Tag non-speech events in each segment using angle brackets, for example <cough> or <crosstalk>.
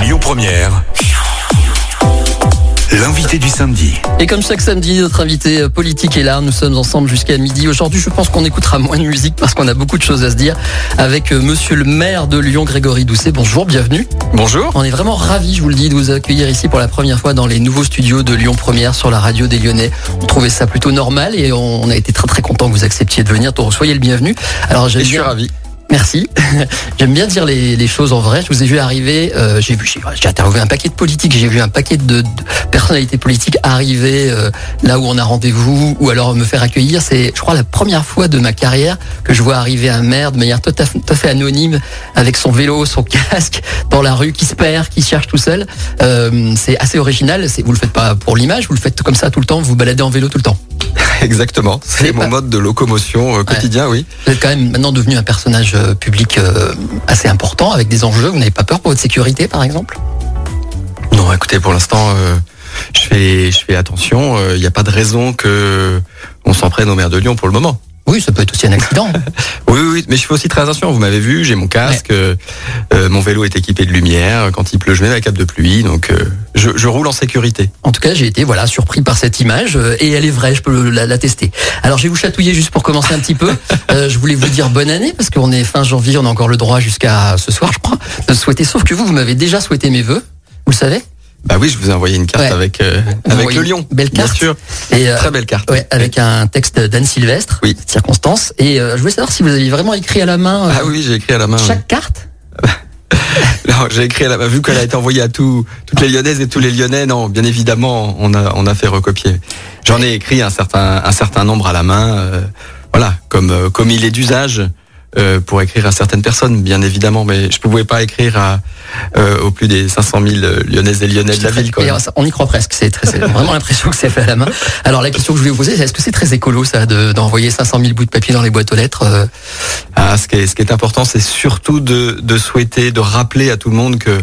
Lyon Première, l'invité du samedi. Et comme chaque samedi, notre invité politique est là. Nous sommes ensemble jusqu'à midi. Aujourd'hui, je pense qu'on écoutera moins de musique parce qu'on a beaucoup de choses à se dire avec euh, monsieur le maire de Lyon, Grégory Doucet. Bonjour, bienvenue. Bonjour. On est vraiment ravis, je vous le dis, de vous accueillir ici pour la première fois dans les nouveaux studios de Lyon Première sur la radio des Lyonnais. On trouvait ça plutôt normal et on a été très très content que vous acceptiez de venir. Donc, soyez le bienvenu. Alors, je suis ravi. Merci. <laughs> J'aime bien dire les, choses en vrai. Je vous ai vu arriver, euh, j'ai vu, j'ai interviewé un paquet de politiques, j'ai vu un paquet de, personnalités politiques arriver euh, là où on a rendez-vous ou alors me faire accueillir. C'est, je crois, la première fois de ma carrière que je vois arriver un maire de manière tout à, fait anonyme avec son vélo, son <laughs> casque dans la rue, qui se perd, qui cherche tout seul. Euh, c'est assez original. Vous le faites pas pour l'image, vous le faites comme ça tout le temps. Vous vous baladez en vélo tout le temps. <laughs> Exactement. C'est mon mode de locomotion quotidien, oui. Vous êtes quand même maintenant devenu un personnage public euh, assez important avec des enjeux. Vous n'avez pas peur pour votre sécurité, par exemple? Non, écoutez, pour l'instant, euh, je fais, je fais attention. Il n'y a pas de raison que on s'en prenne au maire de Lyon pour le moment. Oui, ça peut être aussi un accident. <laughs> oui, oui, mais je fais aussi très attention. Vous m'avez vu, j'ai mon casque, euh, mon vélo est équipé de lumière. Quand il pleut, je mets ma cape de pluie, donc euh, je, roule en sécurité. En tout cas, j'ai été voilà surpris par cette image euh, et elle est vraie. Je peux la, tester. Alors, je vais vous chatouiller juste pour commencer un petit peu. <laughs> je voulais vous dire bonne année parce qu'on est fin janvier, on a encore le droit jusqu'à ce soir, je crois, de souhaiter. Sauf que vous, vous m'avez déjà souhaité mes vœux. Vous le savez bah oui, je vous ai envoyé une carte avec euh, avec le lion. Belle carte. Bien sûr. Et, euh, Très belle carte. Ouais, avec un texte d'Anne Sylvestre. Oui. Circonstance. Et euh, je voulais savoir si vous aviez vraiment écrit à la main. ah oui, j'ai écrit à la main. Chaque carte. <laughs> non, j'ai écrit à la main. Vu qu'elle a été envoyée à tous toutes les Lyonnaises et tous les Lyonnais, non, bien évidemment, on a on a fait recopier. J'en ai écrit un certain un certain nombre à la main. voilà, comme comme il est d'usage. Euh, pour écrire à certaines personnes, bien évidemment, mais je ne pouvais pas écrire à, euh, au plus des 500 000 Lyonnaises et Lyonnais de la ville. On y croit presque, c'est vraiment l'impression que c'est fait à la main. Alors la question que je voulais vous poser, c'est est-ce que c'est très écolo ça d'envoyer 500 000 bouts de papier dans les boîtes aux lettres euh? Ah, ce, qui est, ce qui est important, c'est surtout de, de souhaiter, de rappeler à tout le monde que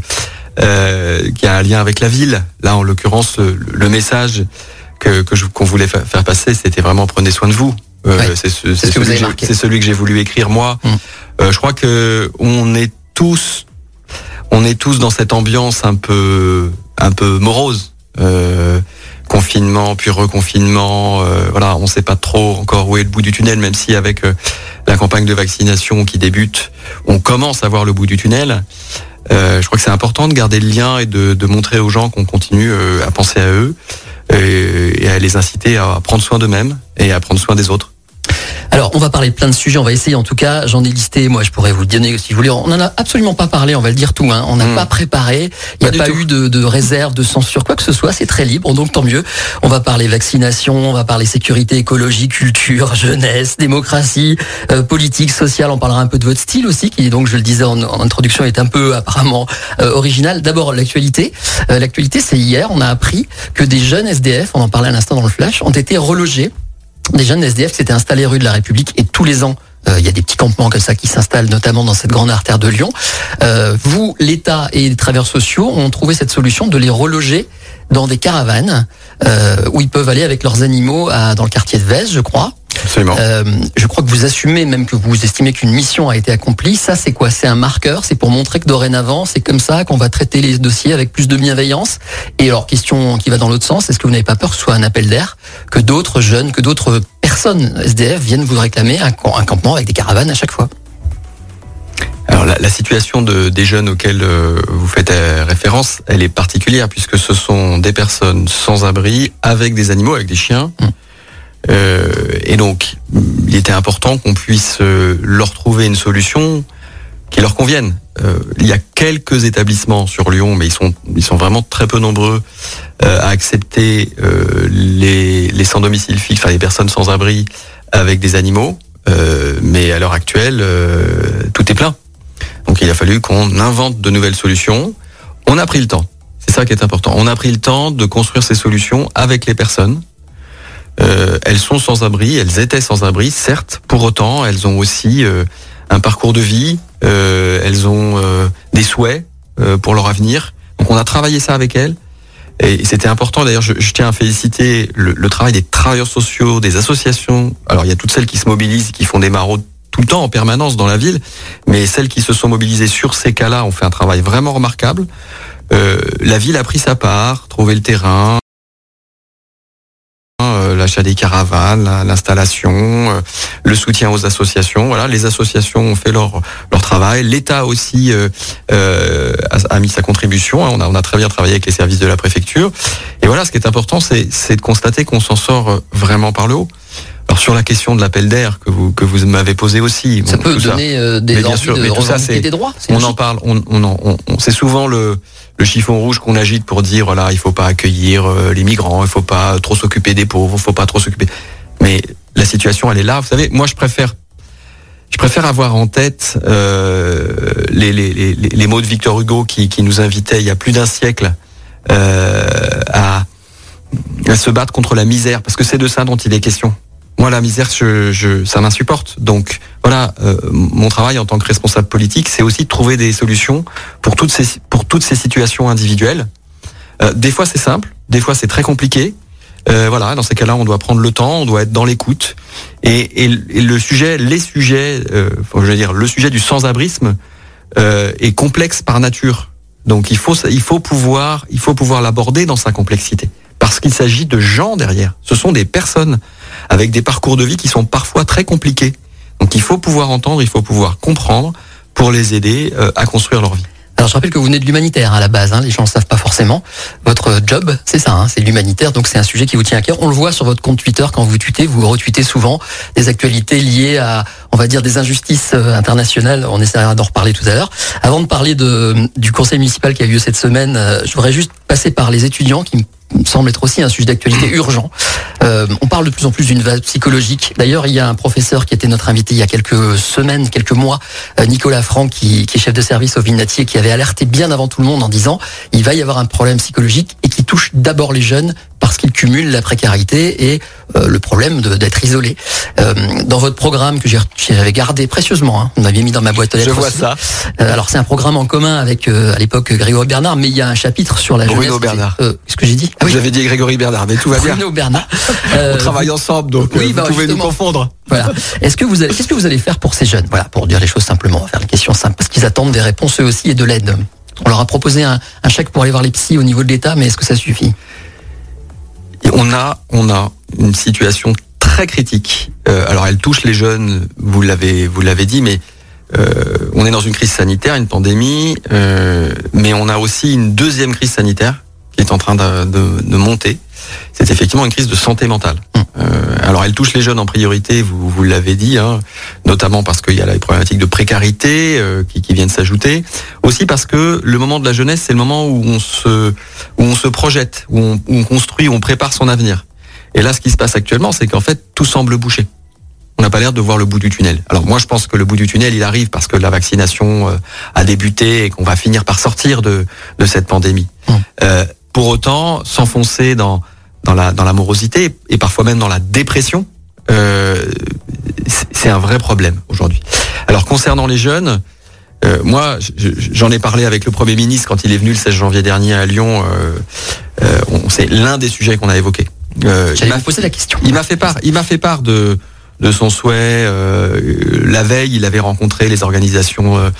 euh, qu'il y a un lien avec la ville. Là, en l'occurrence, le, message que qu'on voulait faire passer, c'était vraiment prenez soin de vous. Euh, c'est celui, que j'ai voulu écrire moi. Mm. Euh, je crois que on est tous, on est tous dans cette ambiance un peu, un peu morose. Euh, confinement puis reconfinement. voilà, on sait pas trop encore où est le bout du tunnel, même si avec la campagne de vaccination qui débute, on commence à voir le bout du tunnel. je crois que c'est important de garder le lien et de, de montrer aux gens qu'on continue à penser à eux et à les inciter à prendre soin d'eux-mêmes et à prendre soin des autres. Alors, on va parler de plein de sujets. On va essayer, en tout cas, j'en ai listé. Moi, je pourrais vous le donner si vous voulez. On n'en a absolument pas parlé. On va le dire tout. Hein. On n'a hmm. pas préparé. Il n'y a pas eu de, de, réserve, de censure, quoi que ce soit. C'est très libre. Donc, tant mieux. On va parler vaccination. On va parler sécurité, écologie, culture, <laughs> jeunesse, démocratie, euh, politique, sociale. On parlera un peu de votre style aussi, qui donc, je le disais en, introduction, est un peu apparemment euh, original. D'abord, l'actualité. Euh, l'actualité, c'est hier. On a appris que des jeunes SDF, on en parlait à l'instant dans le flash, ont été relogés des jeunes SDF qui s'étaient installés rue de la République et tous les ans euh, il y a des petits campements comme ça qui s'installent notamment dans cette grande artère de Lyon. Euh, vous, l'État et les travailleurs sociaux ont trouvé cette solution de les reloger dans des caravanes euh, où ils peuvent aller avec leurs animaux à, dans le quartier de Vez, je crois. Euh, je crois que vous assumez même que vous estimez qu'une mission a été accomplie. Ça, c'est quoi? C'est un marqueur? C'est pour montrer que dorénavant, c'est comme ça qu'on va traiter les dossiers avec plus de bienveillance? Et alors, question qui va dans l'autre sens, est-ce que vous n'avez pas peur que ce soit un appel d'air, que d'autres jeunes, que d'autres personnes SDF viennent vous réclamer un, campement avec des caravanes à chaque fois? Alors la, situation de, des jeunes auxquels euh, vous faites euh, référence, elle est particulière puisque ce sont des personnes sans abri avec des animaux, avec des chiens. Hum. Euh, et donc, il était important qu'on puisse euh, leur trouver une solution qui leur convienne. Euh, il y a quelques établissements sur Lyon, mais ils sont ils sont vraiment très peu nombreux à accepter les les sans domicile fixe, enfin les personnes sans abri avec des animaux. mais à l'heure actuelle, tout est plein. Donc il a fallu qu'on invente de nouvelles solutions. On a pris le temps. C'est ça qui est important. On a pris le temps de construire ces solutions avec les personnes euh, elles sont sans abri, elles étaient sans abri, certes. Pour autant, elles ont aussi euh, un parcours de vie, euh, elles ont des souhaits pour leur avenir. Donc on a travaillé ça avec elles. Et c'était important, d'ailleurs, je, tiens à féliciter le, travail des travailleurs sociaux, des associations. Alors, il y a toutes celles qui se mobilisent, qui font des maraudes tout le temps, en permanence dans la ville, mais celles qui se sont mobilisées sur ces cas-là ont fait un travail vraiment remarquable. la ville a pris sa part, trouvé le terrain, euh, l'achat des caravanes, l'installation, euh, le soutien aux associations. Voilà, les associations ont fait leur leur travail. L'État aussi euh, a, mis sa contribution. Hein. On a on a très bien travaillé avec les services de la préfecture. Et voilà, ce qui est important, c'est de constater qu'on s'en sort vraiment par le haut. Alors sur la question de l'appel d'air que vous que vous m'avez posé aussi, ça peut donner des bien sûr, de tout ça, des droits. On en parle. On, on, on, on c'est souvent le le chiffon rouge qu'on agite pour dire voilà il faut pas accueillir euh, les migrants, il faut pas trop s'occuper des pauvres, il faut pas trop s'occuper. Mais la situation elle est là. Vous savez, moi je préfère je préfère avoir en tête euh, les, les, les, les, mots de Victor Hugo qui, qui nous invitait il y a plus d'un siècle euh, à, à se battre contre la misère, parce que c'est de ça dont il est question. Moi, la misère, je, je ça m'insupporte. Donc, voilà, euh, mon travail en tant que responsable politique, c'est aussi de trouver des solutions pour toutes ces, pour toutes ces situations individuelles. Euh, des fois, c'est simple, des fois, c'est très compliqué. Euh, voilà, dans ces cas-là, on doit prendre le temps, on doit être dans l'écoute. Et, et, le sujet, les sujets, euh, je veux dire, le sujet du sans-abrisme euh, est complexe par nature. Donc, il faut, il faut pouvoir, il faut pouvoir l'aborder dans sa complexité, parce qu'il s'agit de gens derrière. Ce sont des personnes avec des parcours de vie qui sont parfois très compliqués. Donc il faut pouvoir entendre, il faut pouvoir comprendre pour les aider euh, à construire leur vie. Alors je rappelle que vous venez de l'humanitaire à la base, hein, les gens ne le savent pas forcément. Votre job, c'est ça, hein, c'est l'humanitaire, donc c'est un sujet qui vous tient à cœur. On le voit sur votre compte Twitter quand vous tweetez, vous retweetez souvent des actualités liées à, on va dire, des injustices euh, internationales. On essaiera d'en reparler tout à l'heure. Avant de parler du conseil municipal qui a eu lieu cette semaine, euh, je voudrais juste passer par les étudiants qui semble être aussi un sujet d'actualité urgent. Euh, on parle de plus en plus d'une vague psychologique. D'ailleurs, il y a un professeur qui était notre invité il y a quelques semaines, quelques mois, euh, Nicolas Franck, qui, qui, est chef de service au Vinatier, qui avait alerté bien avant tout le monde en disant il va y avoir un problème psychologique et qui touche d'abord les jeunes parce qu'ils cumulent la précarité et euh, le problème d'être isolé. Euh, dans votre programme que j'avais gardé précieusement, hein, on avait mis dans ma boîte aux lettres. Je vois ça. Euh, alors c'est un programme en commun avec à l'époque Grégory Bernard, mais il y a un chapitre sur la Bruno jeunesse. Bernard. ce que j'ai dit? Ah, oui. J'avais dit Grégory Bernard, mais tout va bien. Bruno Bernard. <laughs> on travaille ensemble, donc oui, vous bah, pouvez nous confondre. Voilà. Est-ce que vous qu'est-ce que vous allez faire pour ces jeunes? Voilà, pour dire les choses simplement, on va faire une question simple, parce qu'ils attendent des réponses eux aussi et de l'aide. On leur a proposé un, un chèque pour aller voir les psys au niveau de l'État, mais est-ce que ça suffit? On a, on a une situation très critique. Euh, alors elle touche les jeunes, vous l'avez, vous l'avez dit, mais euh, on est dans une crise sanitaire, une pandémie, euh, mais on a aussi une deuxième crise sanitaire qui est en train de, de monter. C'est effectivement une crise de santé mentale. Euh, alors elle touche les jeunes en priorité, vous, vous l'avez dit, hein, notamment parce qu'il y a les problématiques de précarité euh, qui, qui, viennent s'ajouter. Aussi parce que le moment de la jeunesse, c'est le moment où on se, où on se projette, où on, où on construit, où on prépare son avenir. Et là, ce qui se passe actuellement, c'est qu'en fait, tout semble boucher. On n'a pas l'air de voir le bout du tunnel. Alors moi, je pense que le bout du tunnel, il arrive parce que la vaccination euh, a débuté et qu'on va finir par sortir de, de cette pandémie. Euh, pour autant, s'enfoncer dans dans la dans la morosité et parfois même dans la dépression, euh, c'est un vrai problème aujourd'hui. Alors concernant les jeunes, euh, moi j'en ai parlé avec le Premier ministre quand il est venu le 16 janvier dernier à Lyon. Euh, euh c'est l'un des sujets qu'on a évoqué. Euh, il m'a posé la question. Il m'a fait part. Il m'a fait part de de son souhait. Euh, la veille, il avait rencontré les organisations,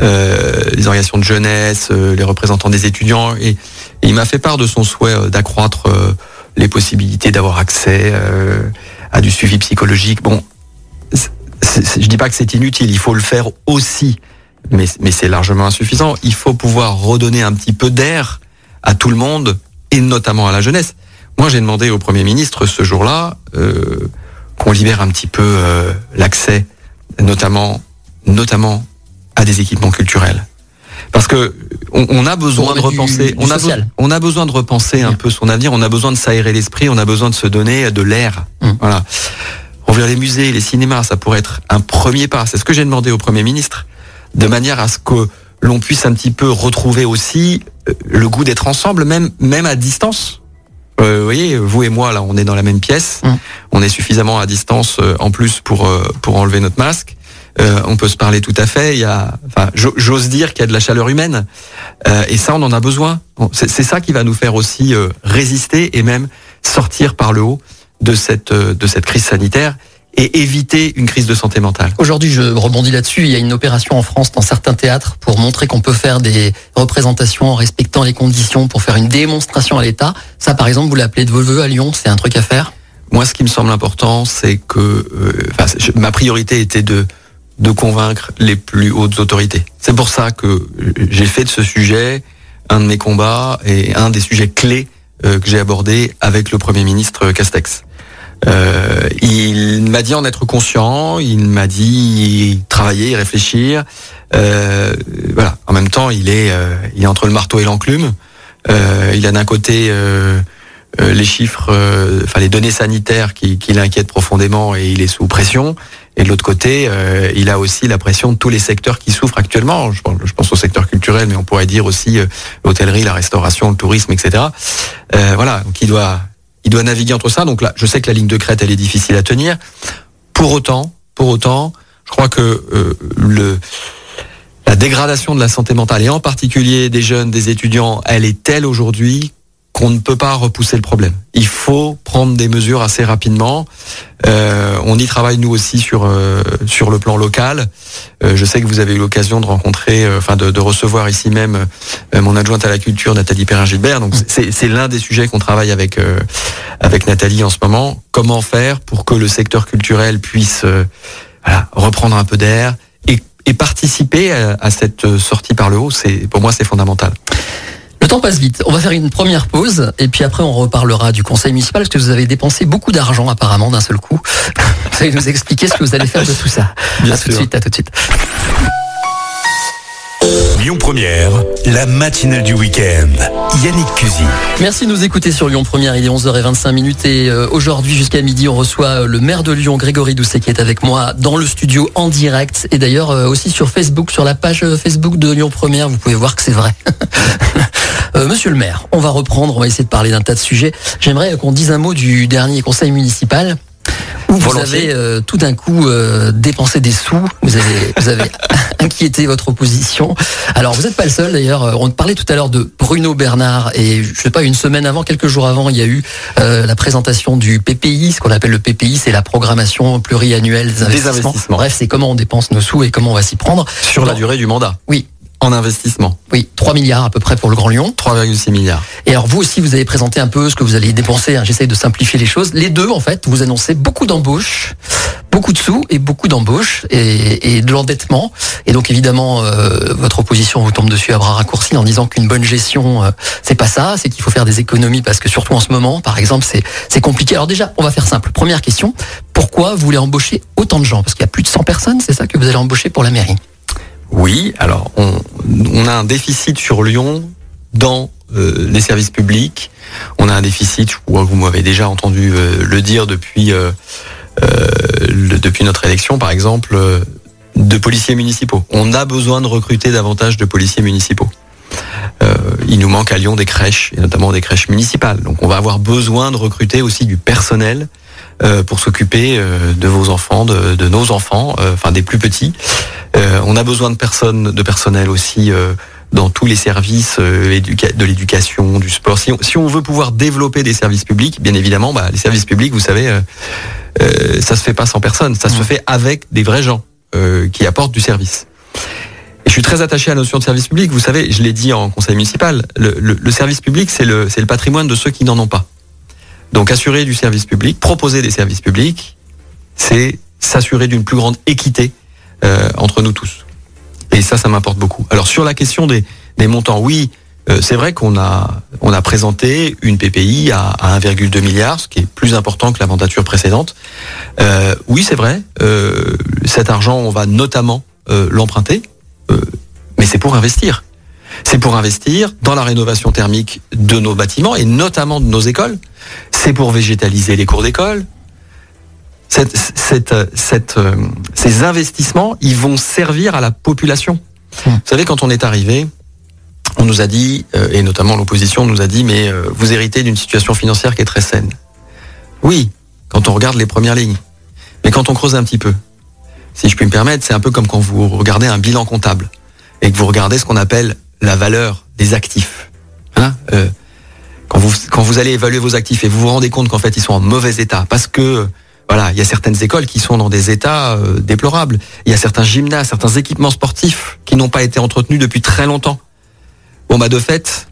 euh, les organisations de jeunesse, les représentants des étudiants, et, et il m'a fait part de son souhait d'accroître les possibilités d'avoir accès euh, à du suivi psychologique. Bon, je dis pas que c'est inutile, il faut le faire aussi, mais, mais c'est largement insuffisant. Il faut pouvoir redonner un petit peu d'air à tout le monde et notamment à la jeunesse. Moi, j'ai demandé au Premier ministre ce jour-là euh, qu'on libère un petit peu euh, l'accès, notamment, notamment à des équipements culturels parce que on, a besoin de repenser, on, a on a besoin de repenser un peu son avenir, on a besoin de s'aérer l'esprit, on a besoin de se donner de l'air. Hum. Voilà. Les musées, les cinémas, ça pourrait être un premier pas. C'est ce que j'ai demandé au Premier ministre, de manière à ce que l'on puisse un petit peu retrouver aussi euh, le goût d'être ensemble, même même à distance. Euh, vous voyez, vous et moi là, on est dans la même pièce, hum. on est suffisamment à distance euh, en plus pour pour enlever notre masque. Euh, on peut se parler tout à fait. Il y a, enfin, j'ose dire qu'il y a de la chaleur humaine, euh, et ça, on en a besoin. C'est ça qui va nous faire aussi euh, résister et même sortir par le haut de cette de cette crise sanitaire et éviter une crise de santé mentale. Aujourd'hui, je rebondis là-dessus. Il y a une opération en France dans certains théâtres pour montrer qu'on peut faire des représentations en respectant les conditions, pour faire une démonstration à l'État. Ça, par exemple, vous l'appelez de vos voeux à Lyon, c'est un truc à faire? Moi, ce qui me semble important, c'est que euh, ma priorité était de de convaincre les plus hautes autorités. C'est pour ça que j'ai fait de ce sujet un de mes combats et un des sujets clés euh, que j'ai abordé avec le Premier ministre Castex. Euh, il m'a dit en être conscient, il m'a dit travailler, réfléchir. Euh, voilà. En même temps, il est, il est entre le marteau et l'enclume. Il a d'un côté les chiffres, enfin les données sanitaires qui, qui l'inquiètent profondément et il est sous pression. Et de l'autre côté, il a aussi la pression de tous les secteurs qui souffrent actuellement. Je pense, au secteur culturel, mais on pourrait dire aussi l'hôtellerie, la restauration, le tourisme, etc. voilà, donc il doit il doit naviguer entre ça. Donc là, je sais que la ligne de crête, elle est difficile à tenir. Pour autant, pour autant, je crois que euh, le la dégradation de la santé mentale et en particulier des jeunes, des étudiants, elle est telle aujourd'hui qu'on ne peut pas repousser le problème. Il faut prendre des mesures assez rapidement. Euh, on y travaille nous aussi sur euh, sur le plan local. Euh, je sais que vous avez eu l'occasion de rencontrer, euh, enfin de, de, recevoir ici même euh, mon adjointe à la culture Nathalie Perrin-Gilbert. Donc c'est l'un des sujets qu'on travaille avec avec Nathalie en ce moment. Comment faire pour que le secteur culturel puisse voilà, reprendre un peu d'air et, et, participer à, à cette sortie par le haut? C'est pour moi c'est fondamental. Temps passe vite. On va faire une première pause et puis après on reparlera du conseil municipal parce que vous avez dépensé beaucoup d'argent apparemment d'un seul coup. <laughs> Vous allez nous expliquer ce que vous allez faire de tout ça. Bien à tout de suite, à tout de suite. Lyon Première, la matinale du week-end. Yannick Cusy. Merci de nous écouter sur Lyon Première. Il est 11h25 minutes et euh, aujourd'hui jusqu'à midi, on reçoit euh, le maire de Lyon, Grégory Doucet, qui est avec moi dans le studio en direct et d'ailleurs euh, aussi sur Facebook, sur la page Facebook de Lyon Première. Vous pouvez voir que c'est vrai. <laughs> Monsieur le maire, on va reprendre, on va essayer de parler d'un tas de sujets. J'aimerais qu'on dise un mot du dernier conseil municipal où vous avez euh, tout d'un coup euh, dépensé des sous, vous avez, vous avez <laughs> inquiété votre opposition. Alors vous n'êtes pas le seul d'ailleurs, euh, on parlait tout à l'heure de Bruno Bernard et je sais pas, une semaine avant, quelques jours avant, il y a eu euh, la présentation du PPI, ce qu'on appelle le PPI, c'est la programmation pluriannuelle des investissements. Des investissements. Bref, c'est comment on dépense nos sous et comment on va s'y prendre. Sur la durée du mandat. Oui, en investissement. Oui, 3 milliards à peu près pour le Grand Lyon. 3,6 milliards. Et alors vous aussi, vous avez présenté un peu ce que vous allez dépenser. Hein. J'essaye de simplifier les choses. Les deux, en fait, vous annoncez beaucoup d'embauches, beaucoup de sous et beaucoup d'embauches et, et, de l'endettement. Et donc évidemment, euh, votre opposition vous tombe dessus à bras raccourcis en disant qu'une bonne gestion, euh, c'est pas ça, c'est qu'il faut faire des économies parce que surtout en ce moment, par exemple, c'est compliqué. Alors déjà, on va faire simple. Première question, pourquoi vous voulez embaucher autant de gens? Parce qu'il y a plus de 100 personnes, c'est ça que vous allez embaucher pour la mairie oui, alors on, a un déficit sur Lyon dans euh, les services publics. On a un déficit, que vous m'avez déjà entendu euh, le dire depuis, euh, depuis notre élection, par exemple, de policiers municipaux. On a besoin de recruter davantage de policiers municipaux. il nous manque à Lyon des crèches, et notamment des crèches municipales. Donc on va avoir besoin de recruter aussi du personnel pour s'occuper de vos enfants, de, de nos enfants, enfin des plus petits. Euh, on a besoin de personnes, de personnel aussi euh, dans tous les services euh, de l'éducation, du sport. Si on, si on, veut pouvoir développer des services publics, bien évidemment, bah, les services publics, vous savez, euh, euh, ça se fait pas sans personne, ça se fait avec des vrais gens qui apportent du service. Et je suis très attaché à la notion de service public. Vous savez, je l'ai dit en conseil municipal, le, le, le service public, c'est le, le patrimoine de ceux qui n'en ont pas. Donc assurer du service public, proposer des services publics, c'est s'assurer d'une plus grande équité euh, entre nous tous. Et ça, ça m'importe beaucoup. Alors sur la question des, montants, oui, euh, c'est vrai qu'on a, présenté une PPI à, à 1,2 milliard, ce qui est plus important que la mandature précédente. Euh, oui, c'est vrai. Cet argent, on va notamment l'emprunter, mais c'est pour investir. C'est pour investir dans la rénovation thermique de nos bâtiments et notamment de nos écoles. C'est pour végétaliser les cours d'école, cette, cette, cette, euh, ces investissements, ils vont servir à la population. Mmh. Vous savez, quand on est arrivé, on nous a dit, euh, et notamment l'opposition nous a dit, mais euh, vous héritez d'une situation financière qui est très saine. Oui, quand on regarde les premières lignes. Mais quand on creuse un petit peu, si je puis me permettre, c'est un peu comme quand vous regardez un bilan comptable et que vous regardez ce qu'on appelle la valeur des actifs. Hein quand, vous, quand vous allez évaluer vos actifs et vous vous rendez compte qu'en fait ils sont en mauvais état parce que Voilà, il y a certaines écoles qui sont dans des états euh, déplorables. Il y a certains gymnases, certains équipements sportifs qui n'ont pas été entretenus depuis très longtemps. Bon bah de fait,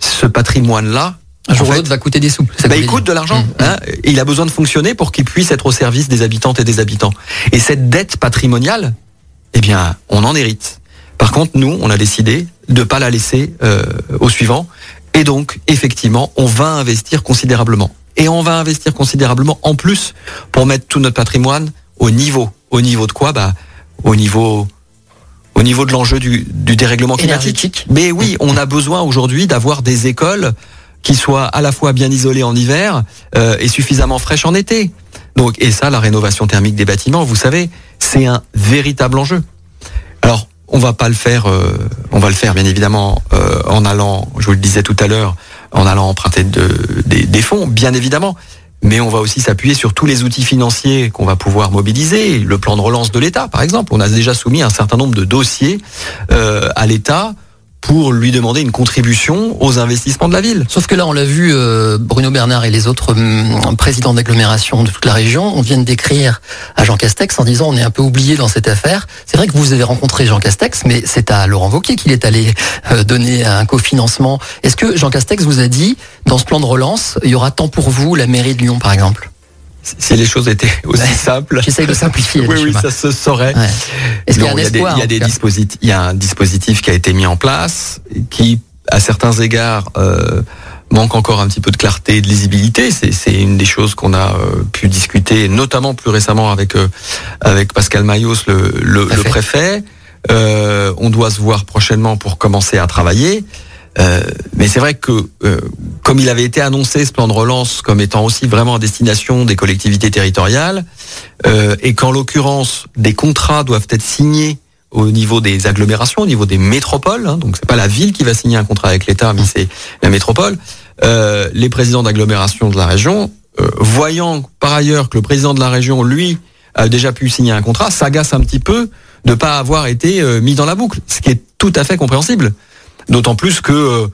ce patrimoine-là, un jour ou l'autre va coûter des sous. Bah, il coûte de l'argent. Mmh, mmh. Hein. il a besoin de fonctionner pour qu'il puisse être au service des habitantes et des habitants. Et cette dette patrimoniale, eh bien, on en hérite. Par contre, nous, on a décidé de pas la laisser euh, au suivant. Et donc, effectivement, on va investir considérablement. Et on va investir considérablement en plus pour mettre tout notre patrimoine au niveau. Au niveau de quoi? Bah, au niveau au niveau de l'enjeu du, du, dérèglement climatique. Mais oui, on a besoin aujourd'hui d'avoir des écoles qui soient à la fois bien isolées en hiver euh, et suffisamment fraîches en été. Donc, et ça, la rénovation thermique des bâtiments, vous savez, c'est un véritable enjeu. On va pas le faire, euh, on va le faire bien évidemment euh, en allant, je vous le disais tout à l'heure, en allant emprunter de, des, fonds, bien évidemment. Mais on va aussi s'appuyer sur tous les outils financiers qu'on va pouvoir mobiliser. Le plan de relance de l'État, par exemple, on a déjà soumis un certain nombre de dossiers euh, à l'État pour lui demander une contribution aux investissements de la ville. Sauf que là, on l'a vu, euh, Bruno Bernard et les autres hum, présidents d'agglomération de toute la région, on vient d'écrire à Jean Castex en disant on est un peu oublié dans cette affaire. C'est vrai que vous avez rencontré Jean Castex, mais c'est à Laurent Wauquiez qu'il est allé euh, donner un cofinancement. Est-ce que Jean Castex vous a dit, dans ce plan de relance, il y aura tant pour vous la mairie de Lyon, par exemple? Si les choses étaient <laughs> aussi simples. J'essaye de simplifier. oui, oui, ça se saurait. Est-ce qu'il y a un espoir Il y a des, dispositifs. Il y a un dispositif qui a été mis en place, qui, à certains égards, euh, manque encore un petit peu de clarté et de lisibilité. C'est une des choses qu'on a euh, pu discuter, notamment plus récemment avec euh, avec Pascal Mayos, le, le, le préfet. On doit se voir prochainement pour commencer à travailler. Euh, mais c'est vrai que euh, comme il avait été annoncé ce plan de relance comme étant aussi vraiment à destination des collectivités territoriales, euh, et qu'en l'occurrence des contrats doivent être signés au niveau des agglomérations, au niveau des métropoles, hein, donc c'est pas la ville qui va signer un contrat avec l'État, mais c'est la métropole. les présidents d'agglomération de la région, voyant par ailleurs que le président de la région, lui, a déjà pu signer un contrat, s'agace un petit peu de pas avoir été mis dans la boucle, ce qui est tout à fait compréhensible. D'autant plus que euh,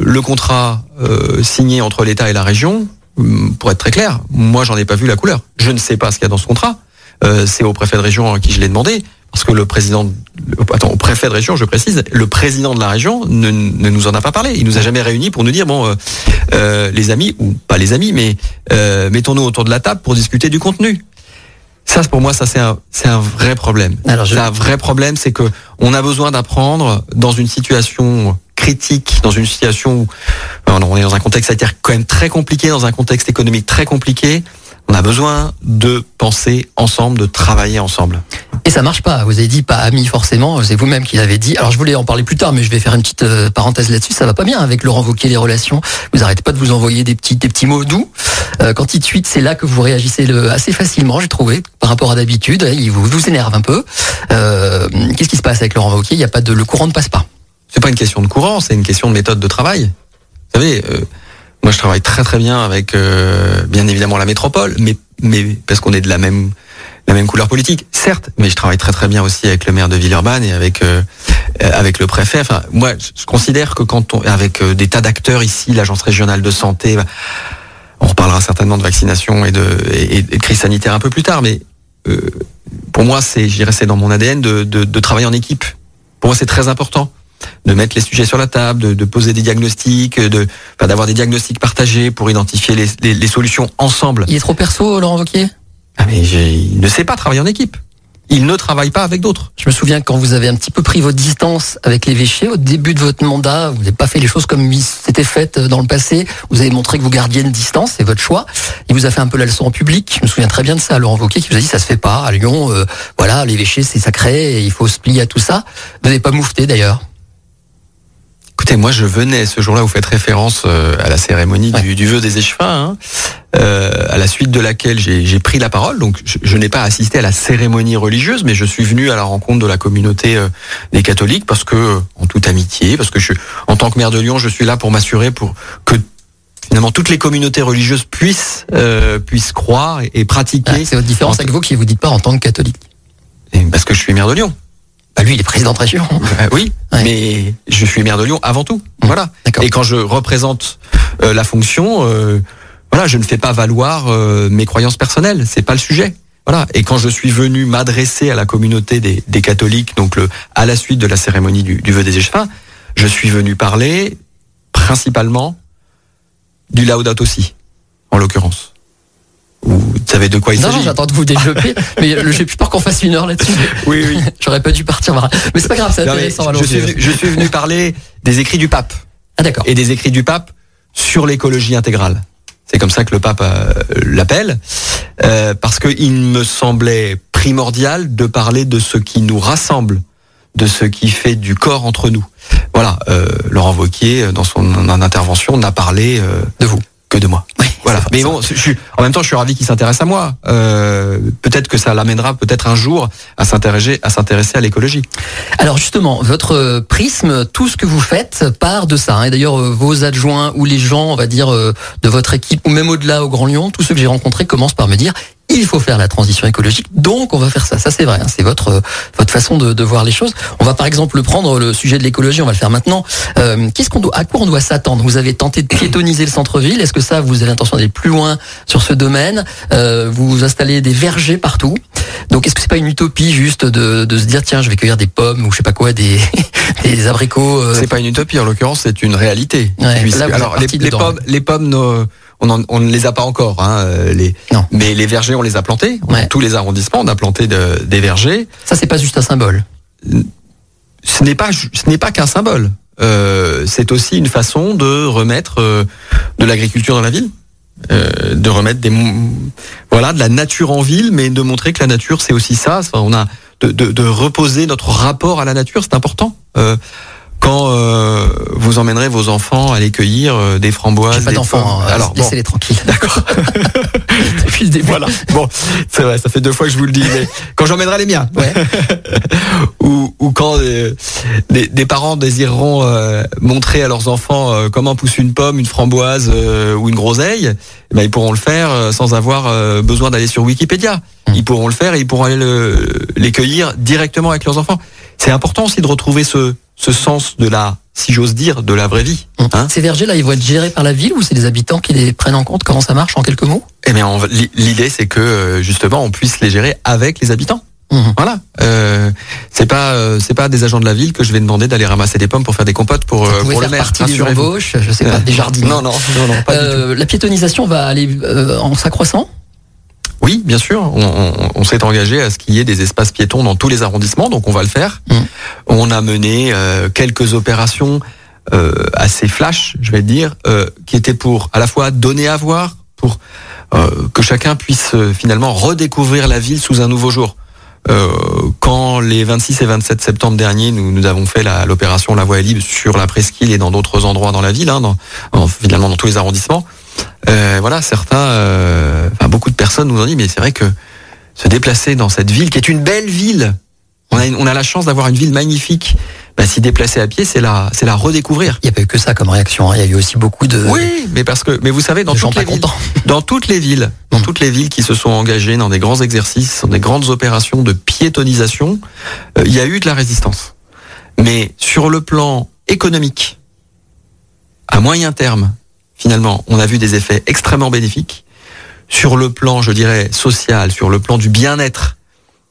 le contrat euh, signé entre l'État et la région, hum, pour être très clair, moi j'en ai pas vu la couleur. Je ne sais pas ce qu'il y a dans ce contrat. Euh, c'est au préfet de région à qui je l'ai demandé, parce que le président, attends, au préfet de région, je précise, le président de la région ne, ne nous en a pas parlé. Il nous a jamais réunis pour nous dire bon, les amis ou pas les amis, mais mettons-nous autour de la table pour discuter du contenu. Ça, pour moi, ça c'est un, c'est un vrai problème. Alors, C'est un vrai problème, c'est que on a besoin d'apprendre dans une situation critique, dans une situation où on est dans un contexte sanitaire quand même très compliqué, dans un contexte économique très compliqué. On a besoin de penser ensemble, de travailler ensemble. Et ça marche pas. Vous avez dit pas ami forcément. C'est vous-même qui l'avez dit. Alors je voulais en parler plus tard, mais je vais faire une petite euh, parenthèse là-dessus. Ça va pas bien avec Laurent Wauquiez les relations. Vous arrêtez pas de vous envoyer des petits des petits mots doux. Euh, quand il tweet, c'est là que vous réagissez le, assez facilement, j'ai trouvé, par rapport à d'habitude. Il vous, vous énerve un peu. Euh, Qu'est-ce qui se passe avec Laurent Wauquiez? Il y a pas de le courant ne passe pas. C'est pas une question de courant, c'est une question de méthode de travail. Vous savez. Euh, moi, je travaille très très bien avec, euh, bien évidemment, la métropole, mais mais parce qu'on est de la même la même couleur politique, certes, mais je travaille très très bien aussi avec le maire de Villeurbanne et avec euh, avec le préfet. Enfin, moi, je considère que quand on avec euh, des tas d'acteurs ici, l'agence régionale de santé, bah, on reparlera certainement de vaccination et de, et, crise sanitaire un peu plus tard, mais pour moi, c'est, je dirais, c'est dans mon ADN de, de travailler en équipe. Pour moi, c'est très important de mettre les sujets sur la table, de, poser des diagnostics, de d'avoir des diagnostics partagés pour identifier les, solutions ensemble. Il est trop perso, Laurent Wauquiez? Ah mais il ne sait pas travailler en équipe. Il ne travaille pas avec d'autres. Je me souviens quand vous avez un petit peu pris votre distance avec l'évêché au début de votre mandat, vous n'avez pas fait les choses comme c'était fait dans le passé. Vous avez montré que vous gardiez une distance, c'est votre choix. Il vous a fait un peu la leçon en public. Je me souviens très bien de ça, Laurent Wauquiez qui vous a dit ça se fait pas à Lyon. Euh, voilà, l'évêché c'est sacré, il faut se plier à tout ça. Vous n'avez pas moufté d'ailleurs? Écoutez, moi je venais ce jour-là, vous faites référence euh, à la cérémonie du, vœu des échevins, hein, euh, à la suite de laquelle j'ai pris la parole. Donc je, n'ai pas assisté à la cérémonie religieuse, mais je suis venu à la rencontre de la communauté euh, des catholiques parce que, en toute amitié, parce que je, en tant que maire de Lyon, je suis là pour m'assurer pour que finalement toutes les communautés religieuses puissent puissent croire et, pratiquer. Ah, c'est votre différence avec vous qui vous dites pas en tant que catholique. parce que je suis maire de Lyon. Bah lui, il est président de région. Euh, <laughs> oui, mais je suis maire de Lyon avant tout. Mmh. Voilà. Et quand je représente euh, la fonction, euh, voilà, je ne fais pas valoir euh, mes croyances personnelles, c'est pas le sujet. Voilà. Et quand je suis venu m'adresser à la communauté des, des, catholiques, donc le, à la suite de la cérémonie du, du vœu des échevins, je suis venu parler principalement du Laudato aussi, en l'occurrence. Vous savez de quoi il s'agit Non, j'attends de vous développer, <laughs> mais j'ai plus peur qu'on fasse une heure là-dessus. Oui, oui. <laughs> J'aurais pas dû partir. Mais c'est pas grave, c'est intéressant. Je suis, venu, je suis venu parler des écrits du pape. Ah d'accord. Et des écrits du pape sur l'écologie intégrale. C'est comme ça que le pape euh, l'appelle, euh, parce qu'il me semblait primordial de parler de ce qui nous rassemble, de ce qui fait du corps entre nous. Voilà, euh, Laurent Wauquiez, dans son intervention, n'a parlé euh, de vous que de moi. voilà. Mais bon, je suis, en même temps, je suis ravi qu'il s'intéresse à moi. Euh, peut-être que ça l'amènera peut-être un jour à s'intéresser à s'intéresser à l'écologie. Alors justement, votre prisme, tout ce que vous faites part de ça. Hein. Et d'ailleurs, euh, vos adjoints ou les gens, on va dire, euh, de votre équipe ou même au-delà au Grand Lyon, tous ceux que j'ai rencontrés commencent par me dire il faut faire la transition écologique, donc on va faire ça. Ça c'est vrai, hein, c'est votre votre façon de, de, voir les choses. On va par exemple prendre le sujet de l'écologie, on va le faire maintenant. Euh, Qu'est-ce qu'on doit, à quoi on doit s'attendre? Vous avez tenté de piétoniser le centre-ville. Est-ce que ça, vous avez l'intention d'aller plus loin sur ce domaine? Euh, Vous installez des vergers partout. Donc est-ce que c'est pas une utopie juste de, de, se dire tiens je vais cueillir des pommes ou je sais pas quoi des, <laughs> des abricots euh... C'est pas une utopie en l'occurrence c'est une réalité. Ouais, là, alors les, les, pommes les pommes nos, on, en, on, ne les a pas encore, hein, les, non. mais les vergers, on les a plantés. Ouais. Tous les arrondissements, on a planté de, des vergers. Ça, c'est pas juste un symbole. Ce n'est pas, ce n'est pas qu'un symbole. Euh, c'est aussi une façon de remettre euh, de l'agriculture dans la ville, euh, de remettre des, voilà, de la nature en ville, mais de montrer que la nature, c'est aussi ça. Enfin, on a de, de, de, reposer notre rapport à la nature, c'est important. Quand euh, vous emmènerez vos enfants aller cueillir euh, des framboises, pas d'enfants, hein, alors laissez-les bon. tranquilles. <laughs> D'accord. <laughs> Depuis le début. Voilà. Bon, c'est vrai, ça fait deux fois que je vous le dis, mais quand j'emmènerai les miens, ouais. <laughs> ou, ou quand des, des, des parents désireront euh, montrer à leurs enfants euh, comment pousse une pomme, une framboise euh, ou une groseille, eh ben, ils pourront le faire euh, sans avoir euh, besoin d'aller sur Wikipédia. Mmh. Ils pourront le faire et ils pourront aller le, les cueillir directement avec leurs enfants. C'est important aussi de retrouver ce, ce sens de la, si j'ose dire, de la vraie vie. Hein Ces vergers-là, ils vont être gérés par la ville ou c'est les habitants qui les prennent en compte? Comment ça marche en quelques mots? Eh bien, l'idée, c'est que euh, justement, on puisse les gérer avec les habitants. Mmh. Voilà. Euh, c'est pas euh, c'est pas des agents de la ville que je vais demander d'aller ramasser des pommes pour faire des compotes pour, euh, pour faire le maire. partie des embauches, je sais pas, des jardiniers. <laughs> Non non non non. Pas la piétonisation va aller en s'accroissant? Oui, bien sûr. On, on, on s'est engagé à ce qu'il y ait des espaces piétons dans tous les arrondissements, donc on va le faire. Mmh. On a mené euh, quelques opérations euh, assez flash, je vais dire, euh, qui étaient pour à la fois donner à voir, pour que chacun puisse finalement redécouvrir la ville sous un nouveau jour. Quand les 26 et 27 septembre dernier, nous, nous avons fait l'opération la, la, Voie est libre sur la presqu'île et dans d'autres endroits dans la ville, hein, dans, finalement dans tous les arrondissements. Voilà, certains, enfin beaucoup personnes nous ont dit, mais c'est vrai que se déplacer dans cette ville, qui est une belle ville, on a, on a la chance d'avoir une ville magnifique. Bah, s'y déplacer à pied, c'est la, c'est la redécouvrir. Il n'y a pas eu que ça comme réaction. Hein. Il y a eu aussi beaucoup de. Oui, mais parce que, mais vous savez, dans toutes les villes, <laughs> dans toutes les villes, dans toutes les villes qui se sont engagées dans des grands exercices, dans des grandes opérations de piétonisation, euh, il y a eu de la résistance. Mais sur le plan économique, à moyen terme, finalement, on a vu des effets extrêmement bénéfiques. Sur le plan, je dirais, social, sur le plan du bien-être,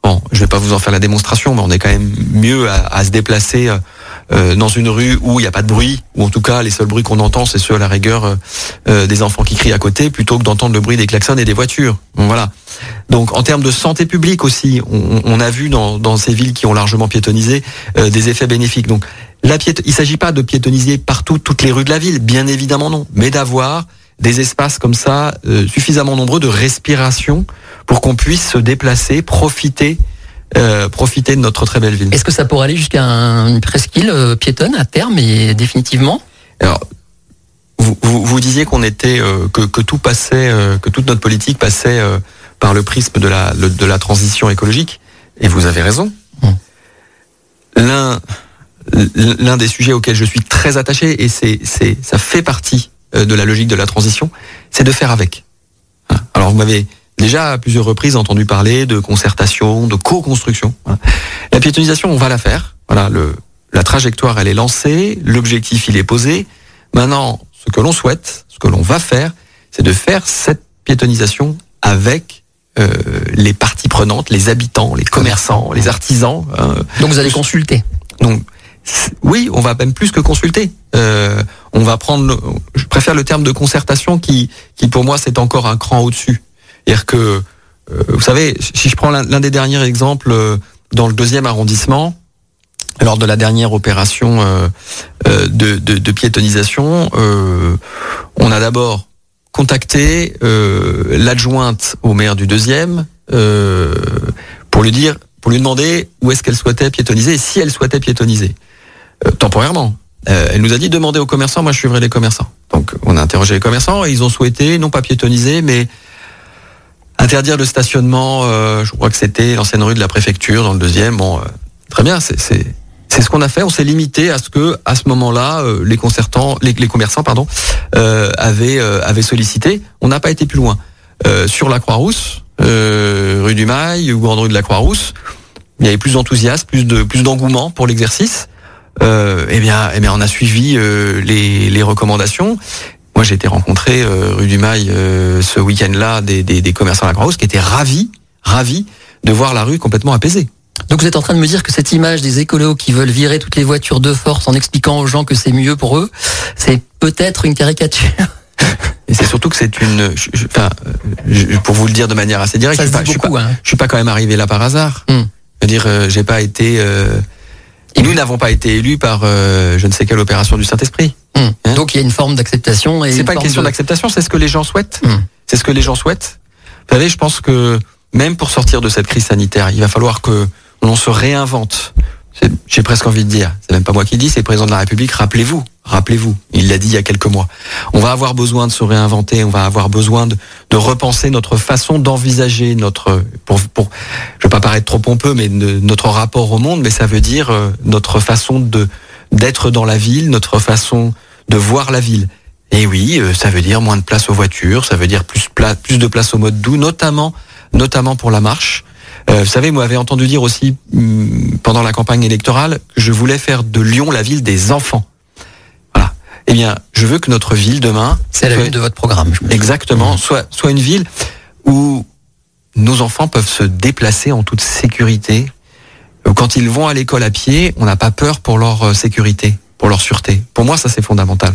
bon, je vais pas vous en faire la démonstration, mais on est quand même mieux à, se déplacer euh, dans une rue où il n'y a pas de bruit, ou en tout cas les seuls bruits qu'on entend, c'est ceux à la rigueur euh, des enfants qui crient à côté, plutôt que d'entendre le bruit des klaxons et des voitures. Bon, voilà. Donc en termes de santé publique aussi, on, a vu dans, ces villes qui ont largement piétonnisé euh, des effets bénéfiques. Donc il ne s'agit pas de piétoniser partout toutes les rues de la ville, bien évidemment non, mais d'avoir des espaces comme ça euh, suffisamment nombreux de respiration pour qu'on puisse se déplacer, profiter euh, profiter de notre très belle ville. Est-ce que ça pourrait aller jusqu'à une presqu'île euh, piétonne à terme et définitivement? Alors, vous, vous, vous disiez qu'on était euh, que, que, tout passait, euh, que toute notre politique passait euh, par le prisme de la le, de la transition écologique, et vous avez raison. L'un l'un des sujets auxquels je suis très attaché et c'est c'est ça fait partie de la logique de la transition, c'est de faire avec. Alors vous m'avez déjà à plusieurs reprises entendu parler de concertation, de co-construction. La piétonisation, on va la faire. Voilà, le, la trajectoire, elle est lancée, l'objectif, il est posé. Maintenant, ce que l'on souhaite, ce que l'on va faire, c'est de faire cette piétonisation avec euh, les parties prenantes, les habitants, les commerçants, les artisans. Hein. Donc vous allez consulter. Donc oui, on va même plus que consulter. Euh, on va prendre, je préfère le terme de concertation qui, pour moi c'est encore un cran au-dessus. C'est-à-dire que, euh, vous savez, si je prends l'un des derniers exemples euh, dans le deuxième arrondissement, lors de la dernière opération de, piétonisation, on a d'abord contacté l'adjointe au maire du deuxième pour lui dire, pour lui demander où est-ce qu'elle souhaitait piétoniser et si elle souhaitait piétoniser. Euh, temporairement. Euh, elle nous a dit demandez aux commerçants, moi je suivrai les commerçants. Donc on a interrogé les commerçants et ils ont souhaité non pas piétoniser mais interdire le stationnement. Euh, je crois que c'était l'ancienne rue de la préfecture dans le deuxième. Bon, très bien, c'est ce qu'on a fait. On s'est limité à ce que à ce moment-là les concertants, les, les, commerçants pardon, avaient avaient sollicité. On n'a pas été plus loin. sur la Croix-Rousse, rue du Mail ou grande rue de la Croix-Rousse, il y avait plus d'enthousiasme, plus de plus d'engouement pour l'exercice euh, eh bien, eh bien, on a suivi euh, les, les, recommandations. Moi, j'ai été rencontré euh, rue du Mail euh, ce week-end-là des, des, des, commerçants à la Croix-Rousse qui étaient ravis, ravis de voir la rue complètement apaisée. Donc vous êtes en train de me dire que cette image des écolos qui veulent virer toutes les voitures de force en expliquant aux gens que c'est mieux pour eux, c'est peut-être une caricature. <laughs> Et c'est surtout que c'est une, enfin, pour vous le dire de manière assez directe, je, suis pas, hein. suis pas quand même arrivé là par hasard. Hmm. Je veux dire, j'ai pas été et nous n'avons pas été élus par euh, je ne sais quelle opération du Saint-Esprit. Hmm. Hein Donc il y a une forme d'acceptation. C'est pas une question d'acceptation, c'est ce que les gens souhaitent. Hmm. C'est ce que les gens souhaitent. Vous savez, je pense que même pour sortir de cette crise sanitaire, il va falloir que l'on se réinvente j'ai presque envie de dire, c'est même pas moi qui dis, c'est le président de la République, rappelez-vous, rappelez-vous, il l'a dit il y a quelques mois. On va avoir besoin de se réinventer, on va avoir besoin de, de repenser notre façon d'envisager notre, pour, pour, je vais pas paraître trop pompeux, mais notre rapport au monde, mais ça veut dire euh, notre façon de d'être dans la ville, notre façon de voir la ville. Et oui, euh, ça veut dire moins de place aux voitures, ça veut dire plus, plus de place au mode doux, notamment, notamment pour la marche. Euh, vous savez, moi, j'avais entendu dire aussi hum, pendant la campagne électorale que je voulais faire de Lyon la ville des enfants. Voilà. Eh bien, je veux que notre ville demain. C'est la ville de votre programme. exactement. Mmh. Soit, soit une ville où nos enfants peuvent se déplacer en toute sécurité. Euh, quand ils vont à l'école à pied, on n'a pas peur pour leur euh, sécurité, pour leur sûreté. Pour moi, ça c'est fondamental.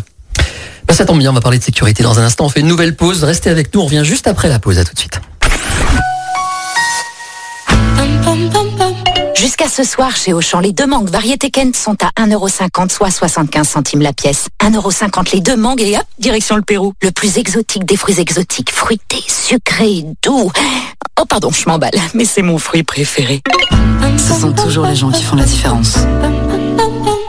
Bah, ça tombe bien, on va parler de sécurité dans un instant. On fait une nouvelle pause. Restez avec nous, on revient juste après la pause. À tout de suite. Jusqu'à ce soir, chez Auchan, les deux mangues variété Kent sont à 1,50€, soit 75 centimes la pièce. 1,50€ les deux mangues et hop, direction le Pérou. Le plus exotique des fruits exotiques, fruités, sucrés, doux. Oh pardon, je m'emballe, mais c'est mon fruit préféré. Ce sont toujours les gens qui font la différence.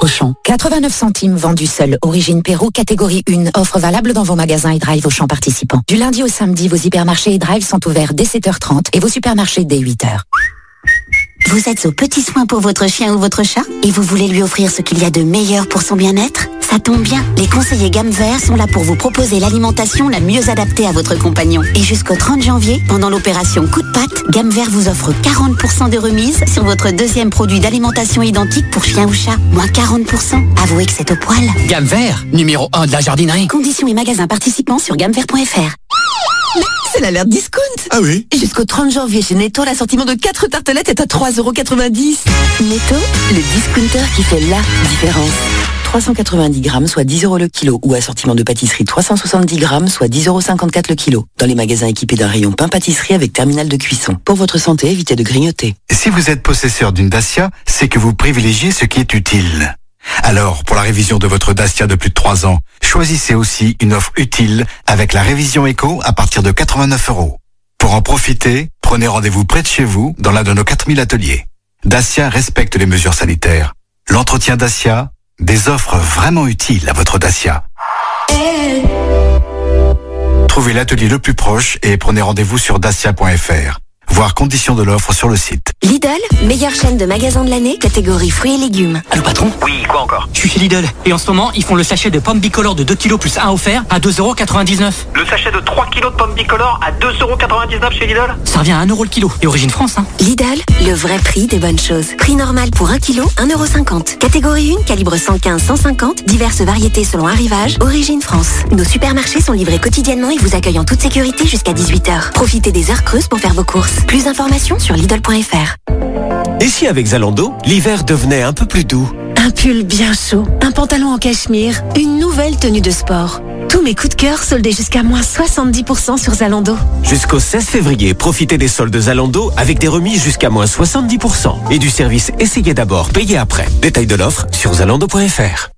Auchan. 89 centimes vendus seul. Origine Pérou, catégorie 1. Offre valable dans vos magasins et drive Auchan participants. Du lundi au samedi, vos hypermarchés et drive sont ouverts dès 7h30 et vos supermarchés dès 8h. Vous êtes aux petits soins pour votre chien ou votre chat et vous voulez lui offrir ce qu'il y a de meilleur pour son bien-être? Ça tombe bien, les conseillers Gamme Vert sont là pour vous proposer l'alimentation la mieux adaptée à votre compagnon. Et jusqu'au 30 janvier, pendant l'opération Coup de patte, Gamme Vert vous offre 40% de remise sur votre deuxième produit d'alimentation identique pour chien ou chat. Moins 40%. Avouez que c'est au poil. Gamme Vert, numéro 1 de la jardinerie. Conditions et magasins participants sur gammevert.fr. C'est l'alerte discount Ah oui Et jusqu'au 30 janvier chez Netto, l'assortiment de 4 tartelettes est à 3,90€. Netto, le discounter qui fait la différence. 390 grammes, soit 10 euros le kilo, ou assortiment de pâtisserie 370 grammes, soit 10,54 euros le kilo. Dans les magasins équipés d'un rayon pain pâtisserie avec terminal de cuisson. Pour votre santé, évitez de grignoter. Si vous êtes possesseur d'une Dacia, c'est que vous privilégiez ce qui est utile. Alors, pour la révision de votre Dacia de plus de 3 ans, choisissez aussi une offre utile avec la révision éco à partir de 89 euros. Pour en profiter, prenez rendez-vous près de chez vous dans l'un de nos 4000 ateliers. Dacia respecte les mesures sanitaires. L'entretien Dacia, des offres vraiment utiles à votre Dacia. Trouvez l'atelier le plus proche et prenez rendez-vous sur dacia.fr. Voir conditions de l'offre sur le site. Lidl, meilleure chaîne de magasins de l'année, catégorie fruits et légumes. Allô patron Oui, quoi encore Je suis chez Lidl et en ce moment ils font le sachet de pommes bicolores de 2 kg plus 1 offert à 2,99€. Le sachet de 3 kg de pommes bicolores à 2,99€ chez Lidl Ça revient à 1€ le kilo. Et origine France hein Lidl, le vrai prix des bonnes choses. Prix normal pour 1 kg, 1,50€. Catégorie 1, calibre 115-150, diverses variétés selon arrivage, origine France. Nos supermarchés sont livrés quotidiennement et vous accueillent en toute sécurité jusqu'à 18h. Profitez des heures creuses pour faire vos courses. Plus d'informations sur Lidl.fr. Et si avec Zalando, l'hiver devenait un peu plus doux Un pull bien chaud, un pantalon en cachemire, une nouvelle tenue de sport. Tous mes coups de cœur soldés jusqu'à moins 70% sur Zalando. Jusqu'au 16 février, profitez des soldes Zalando avec des remises jusqu'à moins 70% et du service Essayez d'abord, payez après. Détail de l'offre sur zalando.fr.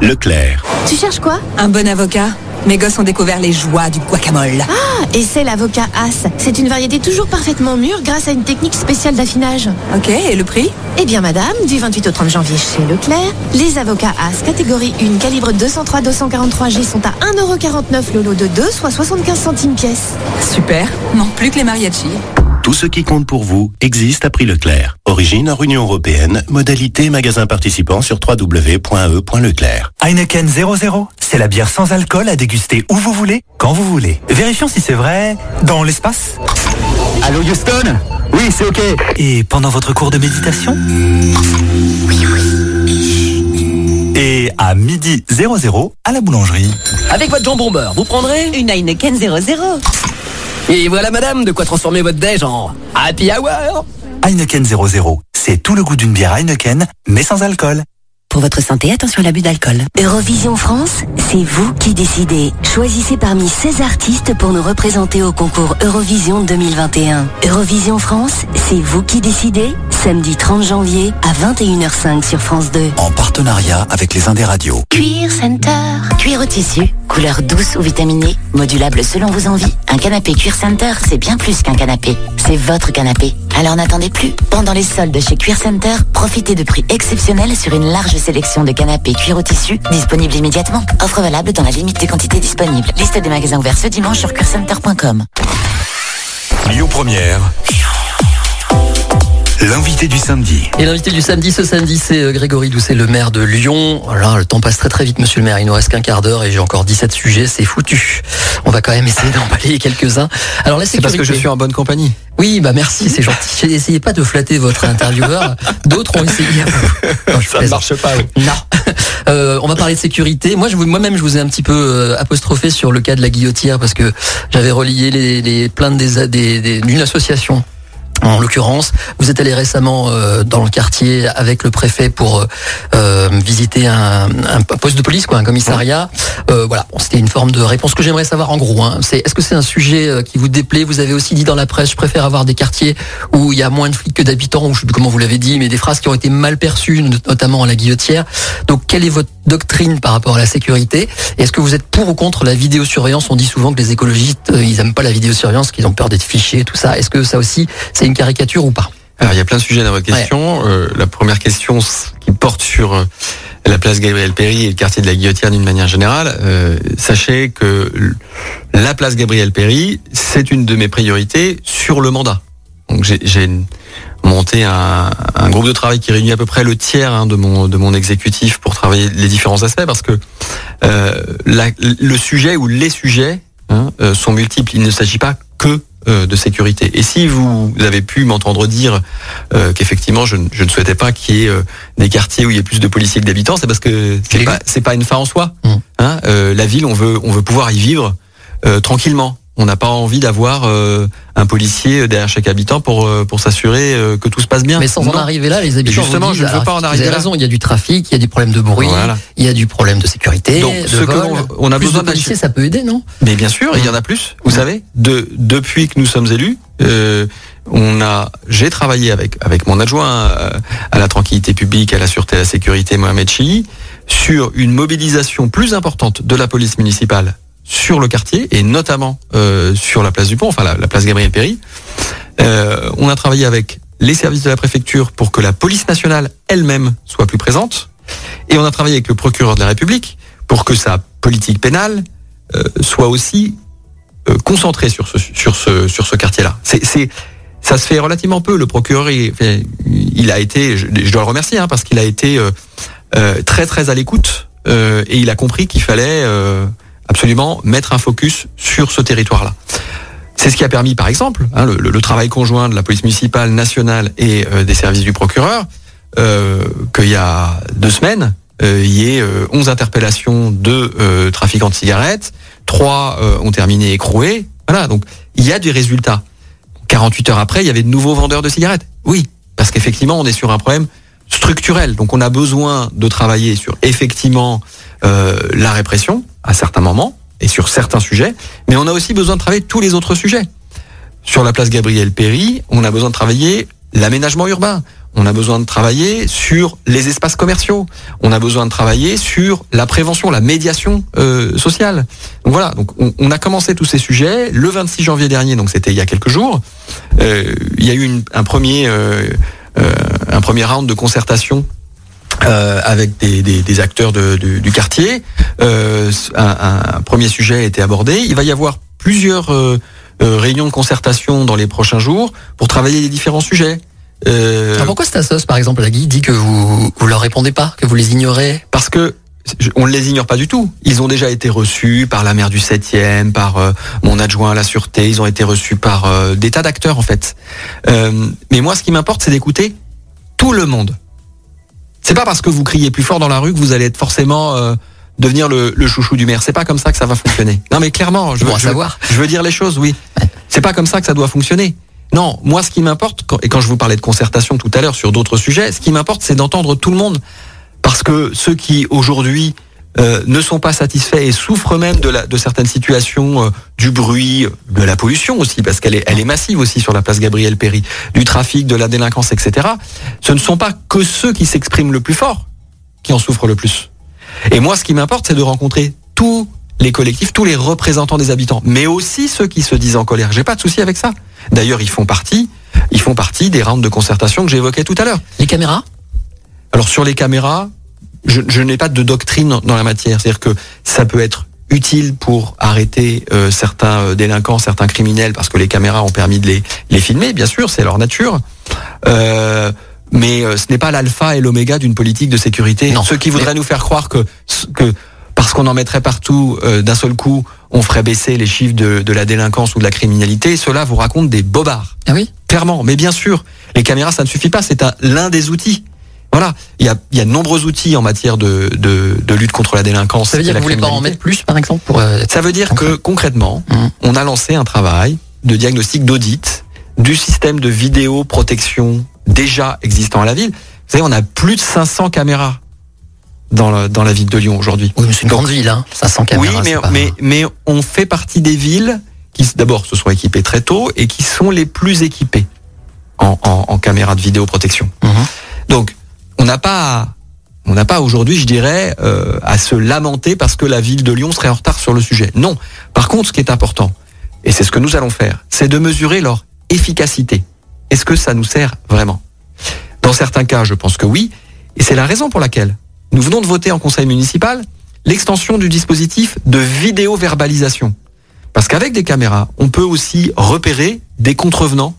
Leclerc. Tu cherches quoi? Un bon avocat. Mes gosses ont découvert les joies du guacamole. Ah, et c'est l'avocat As. C'est une variété toujours parfaitement mûre grâce à une technique spéciale d'affinage. Ok, et le prix? Eh bien, madame, du 28 au 30 janvier chez Leclerc, les avocats As catégorie 1 calibre 203-243G sont à 1,49€ le lot de 2, soit 75 centimes pièce. Super, manque plus que les mariachis. Tout ce qui compte pour vous existe à prix Leclerc. Origine hors Union Européenne, modalité magasin participant sur www.e.leclerc. Heineken 00, c'est la bière sans alcool à déguster où vous voulez, quand vous voulez. Vérifions si c'est vrai dans l'espace. Allô Houston? Oui, c'est ok. Et pendant votre cours de méditation? Oui, oui. Et à midi 00 à la boulangerie. Avec votre jambon beurre, vous prendrez Une Heineken 00. Et voilà madame, de quoi transformer votre déj en happy hour Heineken 00, c'est tout le goût d'une bière Heineken, mais sans alcool. Pour votre santé, attention à l'abus d'alcool. Eurovision France, c'est vous qui décidez. Choisissez parmi 16 artistes pour nous représenter au concours Eurovision 2021. Eurovision France, c'est vous qui décidez. Samedi 30 janvier à 21h05 sur France 2. En partenariat avec les Indes Radios. Cuir Center. Cuir au tissu, couleur douce ou vitaminée, modulable selon vos envies. Un canapé Cuir Center, c'est bien plus qu'un canapé. C'est votre canapé. Alors n'attendez plus. Pendant les soldes chez Cuir Center, profitez de prix exceptionnels sur une large sélection de canapés cuir au tissu, disponibles immédiatement. Offre valable dans la limite des quantités disponibles. Liste des magasins ouverts ce dimanche sur cuircenter.com. Lyon Première. L'invité du samedi. Et l'invité du samedi, ce samedi, c'est euh, Grégory Doucet, le maire de Lyon. Alors, le temps passe très très vite, monsieur le maire. Il nous reste qu'un quart d'heure et j'ai encore 17 sujets. C'est foutu. On va quand même essayer d'en balayer quelques-uns. Alors, la C'est parce que je suis en bonne compagnie. Oui, bah merci, c'est gentil. <laughs> Essayez pas de flatter votre intervieweur. D'autres ont essayé. Non, je Ça ne marche pas. oui. Non. <laughs> Euh, on va parler de sécurité. Moi, je vous- moi-même, je vous ai un petit peu euh, apostrophé sur le cas de la guillotière parce que j'avais relié les, les plaintes des, des- des- d'une association. En l'occurrence, vous êtes allé récemment euh, dans le quartier avec le préfet pour euh, euh, visiter un, un poste de police, quoi, un commissariat. Euh, voilà, Bon, c'était une forme de réponse que j'aimerais savoir en gros. Hein. C'est est-ce que c'est un sujet qui vous déplaît? Vous avez aussi dit dans la presse, je préfère avoir des quartiers où il y a moins de flics que d'habitants, ou je sais plus comment vous l'avez dit, mais des phrases qui ont été mal perçues, not- notamment à la guillotière. Donc, quelle est votre doctrine par rapport à la sécurité? Est-ce que vous êtes pour ou contre la vidéosurveillance? On dit souvent que les écologistes, ils aiment pas la vidéosurveillance, qu'ils ont peur d'être fichés, tout ça. Est-ce que ça aussi, c'est une caricature ou pas Alors, il y a plein de sujets dans votre question. Euh, la première question qui porte sur euh, la place Gabriel Péry et le quartier de la Guillotière d'une manière générale. euh, sachez que la place Gabriel Péry, c'est une de mes priorités sur le mandat. Donc, j'ai- monté un, un groupe de travail qui réunit à peu près le tiers hein, de mon de mon exécutif pour travailler les différents aspects parce que euh, la- le sujet ou les sujets hein, sont multiples. Il ne s'agit pas que euh, de sécurité. Et si vous avez pu m'entendre dire euh, qu'effectivement je, ne- je ne souhaitais pas qu'il y ait euh, des quartiers où il y ait plus de policiers que d'habitants, c'est parce que c'est pas pas une fin en soi. Hein, euh, la ville, on veut on veut pouvoir y vivre euh, tranquillement. On n'a pas envie d'avoir euh, un policier derrière chaque habitant pour euh, pour s'assurer euh, que tout se passe bien. Mais sans en arriver là, les Et habitants justement, vous disent, je ne veux alors, pas en vous arriver avez là. raison, il y a du trafic, il y a du problème de bruit, Voilà. il y a du problème de sécurité. Donc, de ce vol. on a Plus besoin de policiers, ça peut aider, non? Mais bien sûr, il y en a plus. Vous savez, de, depuis que nous sommes élus, euh, on a, j'ai travaillé avec avec mon adjoint euh, à la tranquillité publique, à la sûreté, à la sécurité, Mohamed Chii, sur une mobilisation plus importante de la police municipale sur le quartier et notamment euh, sur la place du Pont, enfin la, la place Gabriel Péry. Euh, on a travaillé avec les services de la préfecture pour que la police nationale elle-même soit plus présente. Et on a travaillé avec le procureur de la République pour que sa politique pénale euh, soit aussi concentrée sur ce, sur ce, sur ce quartier-là. C'est, ça se fait relativement peu. Le procureur, il, a été, je, dois le remercier, hein, parce qu'il a été très très à l'écoute et il a compris qu'il fallait absolument mettre un focus sur ce territoire-là. C'est ce qui a permis, par exemple, hein, le, travail conjoint de la police municipale nationale et euh, des services du procureur, euh, qu'il y a deux semaines, euh, il y ait euh, 11 interpellations de euh, trafiquants de cigarettes, trois euh, ont terminé écroués. Voilà, donc il y a des résultats. 48 heures après, il y avait de nouveaux vendeurs de cigarettes. Oui, parce qu'effectivement, on est sur un problème structurel. Donc on a besoin de travailler sur effectivement euh, la répression à certains moments et sur certains sujets, mais on a aussi besoin de travailler tous les autres sujets. Sur la place Gabriel Péry, on a besoin de travailler l'aménagement urbain. On a besoin de travailler sur les espaces commerciaux. On a besoin de travailler sur la prévention, la médiation euh, sociale. Donc voilà, donc on, a commencé tous ces sujets le 26 janvier dernier, donc c'était il y a quelques jours. Euh, il y a eu un premier euh, un premier round de concertation euh, avec des, des- des acteurs de- de- du quartier. Euh, un, un premier sujet a été abordé. Il va y avoir plusieurs euh, euh, réunions de concertation dans les prochains jours pour travailler les différents sujets. Euh, Alors pourquoi Stassos, par exemple, Lagui, dit que vous vous leur répondez pas, que vous les ignorez? Parce que on ne les ignore pas du tout. Ils ont déjà été reçus par la maire du 7e, par euh, mon adjoint à la sûreté, ils ont été reçus par euh, des tas d'acteurs en fait. Euh, mais moi ce qui m'importe c'est d'écouter tout le monde. C'est pas parce que vous criez plus fort dans la rue que vous allez être forcément euh, devenir le, le chouchou du maire. C'est pas comme ça que ça va fonctionner. Non mais clairement, je veux, Bon je savoir. je veux dire les choses, oui. C'est pas comme ça que ça doit fonctionner. Non, moi ce qui m'importe, et quand je vous parlais de concertation tout à l'heure sur d'autres sujets, ce qui m'importe c'est d'entendre tout le monde. Parce que ceux qui aujourd'hui euh, ne sont pas satisfaits et souffrent même de, la, de certaines situations, euh, du bruit, de la pollution aussi, parce qu'elle est, elle est massive aussi sur la place Gabriel Péry, du trafic, de la délinquance, etc. Ce ne sont pas que ceux qui s'expriment le plus fort qui en souffrent le plus. Et moi, ce qui m'importe, c'est de rencontrer tous les collectifs, tous les représentants des habitants, mais aussi ceux qui se disent en colère. J'ai pas de souci avec ça. D'ailleurs, ils font partie, ils font partie des rounds de concertation que j'évoquais tout à l'heure. Les caméras? Alors sur les caméras, je, je n'ai pas de doctrine dans la matière. C'est-à-dire que ça peut être utile pour arrêter euh, certains euh, délinquants, certains criminels, parce que les caméras ont permis de les, les filmer, bien sûr, c'est leur nature. Euh, mais euh, ce n'est pas l'alpha et l'oméga d'une politique de sécurité. Non. Ceux qui voudraient nous faire croire que, que parce qu'on en mettrait partout euh, d'un seul coup, on ferait baisser les chiffres de, de la délinquance ou de la criminalité, cela vous raconte des bobards. Ah oui? Clairement, mais bien sûr, les caméras, ça ne suffit pas, c'est un- l'un des outils. Voilà, il y a, il y a de nombreux outils en matière de, de, de lutte contre la délinquance. Ça veut dire que vous voulez pas en mettre plus, par exemple pour, euh, Ça veut dire que concrètement, on a lancé un travail de diagnostic d'audit du système de vidéoprotection déjà existant à la ville. Vous savez, on a plus de 500 caméras dans la, dans la ville de Lyon aujourd'hui. Oui, mais c'est une grande ville, hein. 500 caméras. Oui, mais, pas- mais, mais on fait partie des villes qui, d'abord, se sont équipées très tôt et qui sont les plus équipées en, en, en caméras de vidéoprotection. Mhm. Donc, on n'a pas, on n'a pas aujourd'hui, je dirais, euh, à se lamenter parce que la ville de Lyon serait en retard sur le sujet. Non. Par contre, ce qui est important, et c'est ce que nous allons faire, c'est de mesurer leur efficacité. Est-ce que ça nous sert vraiment? Dans certains cas, je pense que oui, et c'est la raison pour laquelle nous venons de voter en conseil municipal l'extension du dispositif de vidéo-verbalisation. Parce qu'avec des caméras, on peut aussi repérer des contrevenants,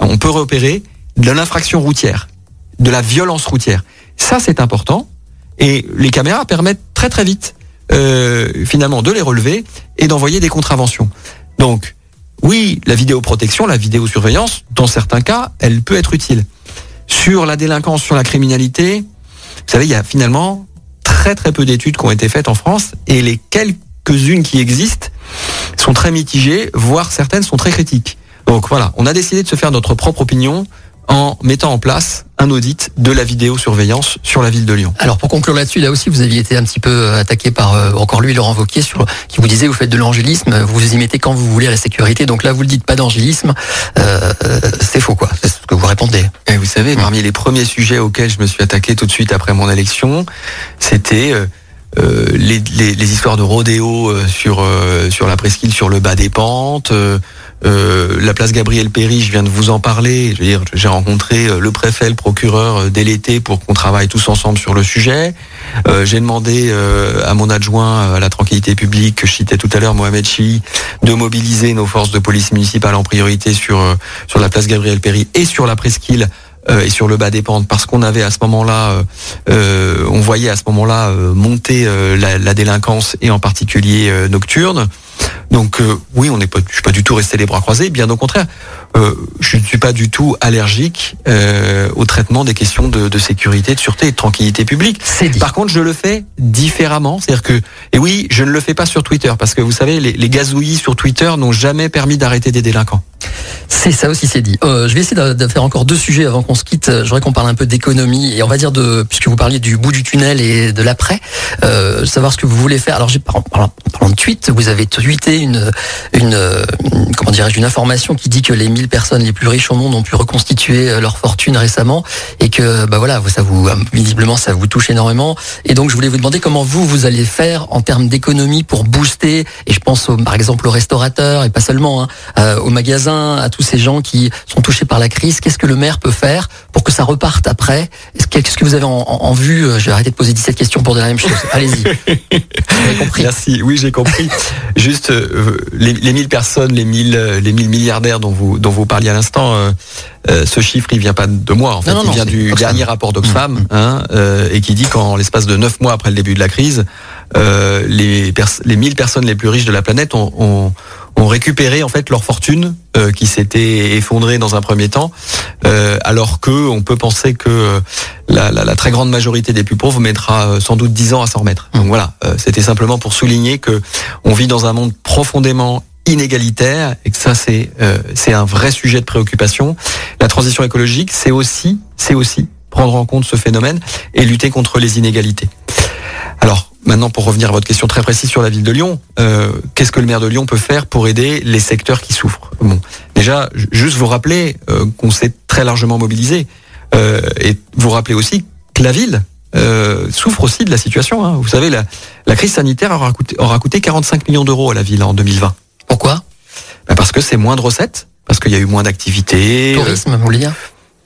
on peut repérer de l'infraction routière, de la violence routière. Ça, c'est important. Et les caméras permettent très très vite, euh, finalement, de les relever et d'envoyer des contraventions. Donc, oui, la vidéoprotection, la vidéosurveillance, dans certains cas, elle peut être utile. Sur la délinquance, sur la criminalité, vous savez, il y a finalement très très peu d'études qui ont été faites en France et les quelques-unes qui existent sont très mitigées, voire certaines sont très critiques. Donc voilà, on a décidé de se faire notre propre opinion en mettant en place un audit de la vidéosurveillance sur la ville de Lyon. Alors pour conclure là-dessus, là aussi vous aviez été un petit peu euh, attaqué par euh, encore lui, Laurent Wauquiez, sur qui vous disait vous faites de l'angélisme, vous y mettez quand vous voulez la sécurité. Donc là vous le dites pas d'angélisme, euh, euh, c'est faux quoi. C'est ce que vous répondez. Et vous savez, parmi les premiers sujets auxquels je me suis attaqué tout de suite après mon élection, c'était euh, euh, les, les- les histoires de rodéo euh, sur euh, sur la presqu'île, sur le bas des pentes, euh, la place Gabriel Péry, je viens de vous en parler. Je veux dire, j'ai rencontré euh, le préfet, le procureur euh, dès l'été pour qu'on travaille tous ensemble sur le sujet. J'ai demandé à mon adjoint à la tranquillité publique que je citais tout à l'heure, Mohamed Chi, de mobiliser nos forces de police municipale en priorité sur sur la place Gabriel Péry et sur la presqu'île et sur le bas des pentes parce qu'on avait à ce moment-là, on voyait à ce moment-là monter la, délinquance et en particulier nocturne. Donc euh, oui, on n'est pas, je suis pas du tout resté les bras croisés. Bien au contraire, euh, je ne suis pas du tout allergique euh, au traitement des questions de, de sécurité, de sûreté et de tranquillité publique. Par contre, je le fais différemment. C'est-à-dire que, et oui, je ne le fais pas sur Twitter parce que vous savez, les, les gazouillis sur Twitter n'ont jamais permis d'arrêter des délinquants. C'est ça aussi, c'est dit. Euh, je vais essayer de, de faire encore deux sujets avant qu'on se quitte. Je voudrais qu'on parle un peu d'économie et on va dire de, puisque vous parliez du bout du tunnel et de l'après, euh, savoir ce que vous voulez faire. Alors, par- en parlant, de tweet, vous avez une, une, euh, une- comment dirais-je, une information qui dit que les 1000 personnes les plus riches au monde ont pu reconstituer euh, leur fortune récemment et que, bah voilà, ça vous, visiblement, ça vous touche énormément. Et donc, je voulais vous demander comment vous, vous allez faire en termes d'économie pour booster, et je pense au- par exemple aux restaurateurs et pas seulement, hein, euh, aux magasins, à tous ces gens qui sont touchés par la crise. Qu'est-ce que le maire peut faire pour que ça reparte après? Est-ce que- Qu'est-ce que vous avez en, en- en vue? Je vais arrêter de poser 17 questions pour dire la même chose. Allez-y. <laughs> Merci. Oui, j'ai compris. Juste euh, les, les 1000 personnes, les 1000 euh, les 1000 milliardaires dont vous dont vous parliez à l'instant. euh, ce chiffre, il vient pas de moi. En fait, Non, il non, vient du Oxfam. dernier rapport d'Oxfam, hein, euh, et qui dit qu'en l'espace de 9 mois après le début de la crise, euh, les pers- les 1000 personnes les plus riches de la planète ont, ont, ont récupéré en fait leur fortune euh, qui s'était effondrée dans un premier temps, euh, alors que on peut penser que la, la, la très grande majorité des plus pauvres mettra sans doute 10 ans à s'en remettre. Donc voilà, euh, c'était simplement pour souligner que on vit dans un monde profondément inégalitaire et que ça c'est euh, c'est un vrai sujet de préoccupation. La transition écologique, c'est aussi c'est aussi prendre en compte ce phénomène et lutter contre les inégalités. Alors maintenant, pour revenir à votre question très précise sur la ville de Lyon, euh, qu'est-ce que le maire de Lyon peut faire pour aider les secteurs qui souffrent? Bon, déjà, ju- juste vous rappeler euh, qu'on s'est très largement mobilisé euh, et vous rappeler aussi que la ville euh, souffre aussi de la situation. hein. Vous savez, la, la crise sanitaire aura coûté, aura coûté 45 millions d'euros à la ville en 2020. Pourquoi? Parce que c'est moins de recettes, parce qu'il y a eu moins d'activités. Tourisme, vous voulez dire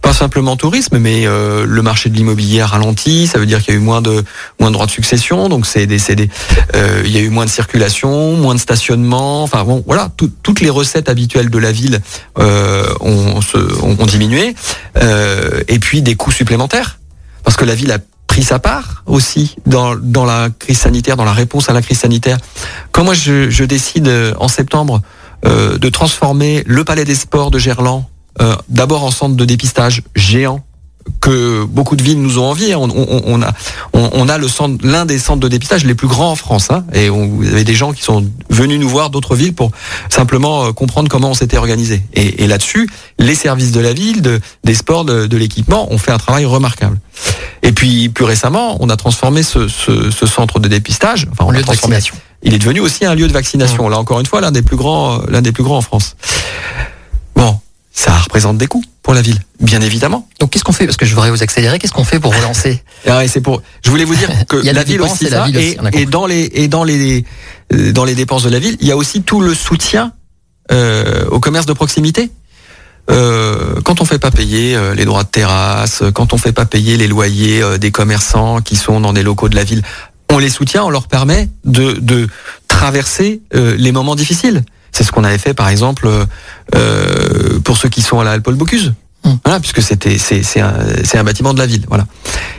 pas simplement tourisme, mais euh, le marché de l'immobilier a ralenti. Ça veut dire qu'il y a eu moins de moins de droits de succession, donc c'est des, des- euh, il y a eu moins de circulation, moins de stationnement. Enfin bon, voilà, tout- toutes les recettes habituelles de la ville euh, ont, ont- ont diminué, Euh, et puis des coûts supplémentaires, parce que la ville a pris sa part aussi dans, dans la crise sanitaire, dans la réponse à la crise sanitaire. Quand moi je, je décide en septembre euh, de transformer le Palais des Sports de Gerland d'abord en centre de dépistage géant que beaucoup de villes nous ont envie. On, on- on a, on, on a le centre, l'un des centres de dépistage les plus grands en France. hein. et on, vous avez des gens qui sont venus nous voir d'autres villes pour simplement euh, comprendre comment on s'était organisé. Et, et là-dessus, les services de la ville, de, des sports, de, de l'équipement ont fait un travail remarquable. Et puis plus récemment, on a transformé ce, ce, ce centre de dépistage. Enfin, on En lieu de vaccination. Il est devenu aussi un lieu de vaccination. Là encore une fois, l'un des plus grands, euh, l'un des plus grands en France. Bon, ça représente des coûts pour la ville, bien évidemment. Donc qu'est-ce qu'on fait? Parce que je voudrais vous accélérer. Qu'est-ce qu'on fait pour relancer? Ah, et c'est pour. Je voulais vous dire <laughs> que Il y a la ville aussi, et la ville aussi, et, dans les et dans les euh, dans les dépenses de la ville, il y a aussi tout le soutien euh, au commerce de proximité. Euh, quand on fait pas payer euh, les droits de terrasse, quand on fait pas payer les loyers euh, des commerçants qui sont dans des locaux de la ville, on les soutient, on leur permet de, de traverser les moments difficiles. C'est ce qu'on avait fait par exemple euh, euh, pour ceux qui sont à la Paul Bocuse. Voilà, puisque c'était c'est c'est un, c'est un bâtiment de la ville. Voilà.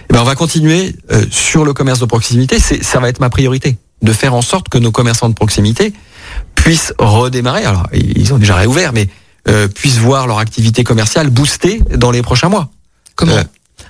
Eh ben on va continuer euh, sur le commerce de proximité. C'est ça va être ma priorité de faire en sorte que nos commerçants de proximité puissent redémarrer. Alors ils ont déjà réouvert, mais euh, puissent voir leur activité commerciale boostée dans les prochains mois. Comment?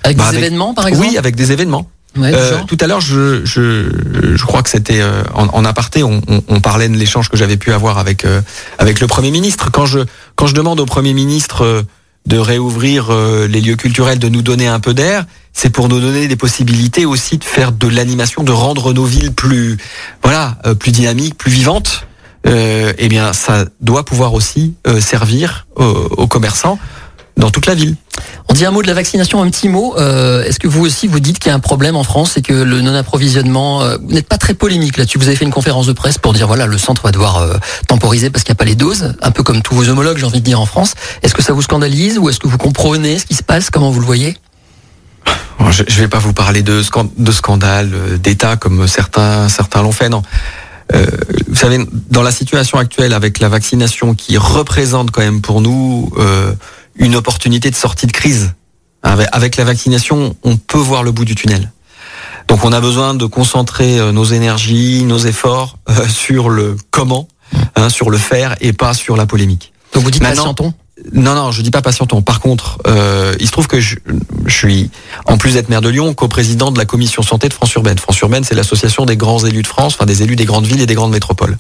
Avec bah, des événements, par exemple? Oui, avec des événements. Ouais, Euh, tout à l'heure, je, je, je crois que c'était euh, en, en aparté, on, on, on parlait de l'échange que j'avais pu avoir avec euh, avec le Premier ministre. Quand je quand je demande au Premier ministre euh, de réouvrir euh, les lieux culturels, de nous donner un peu d'air, c'est pour nous donner des possibilités aussi de faire de l'animation, de rendre nos villes plus voilà euh, plus dynamiques, plus vivantes. Euh, eh bien, ça doit pouvoir aussi euh, servir aux, aux commerçants dans toute la ville. On dit un mot de la vaccination, un petit mot. Euh, Est-ce que vous aussi vous dites qu'il y a un problème en France et que le non-approvisionnement, euh, vous n'êtes pas très polémique là-dessus? Vous avez fait une conférence de presse pour dire voilà le centre va devoir euh, temporiser parce qu'il n'y a pas les doses, un peu comme tous vos homologues, j'ai envie de dire en France. Est-ce que ça vous scandalise ou est-ce que vous comprenez ce qui se passe? Comment vous le voyez? Bon, je ne vais pas vous parler de, de scandale euh, d'État comme certains certains l'ont fait. Non. Euh, vous savez, dans la situation actuelle avec la vaccination qui représente quand même pour nous euh, une opportunité de sortie de crise. Avec, la vaccination, on peut voir le bout du tunnel. Donc on a besoin de concentrer euh, nos énergies, nos efforts euh, sur le comment, hein, sur le faire et pas sur la polémique. Donc vous dites Maintenant- patientons? Non, non, je dis pas patientons. Par contre, euh, il se trouve que je, je suis, en plus d'être maire de Lyon, co-président de la commission santé de France Urbaine. France Urbaine, c'est l'association des grands élus de France, enfin des élus des grandes villes et des grandes métropoles.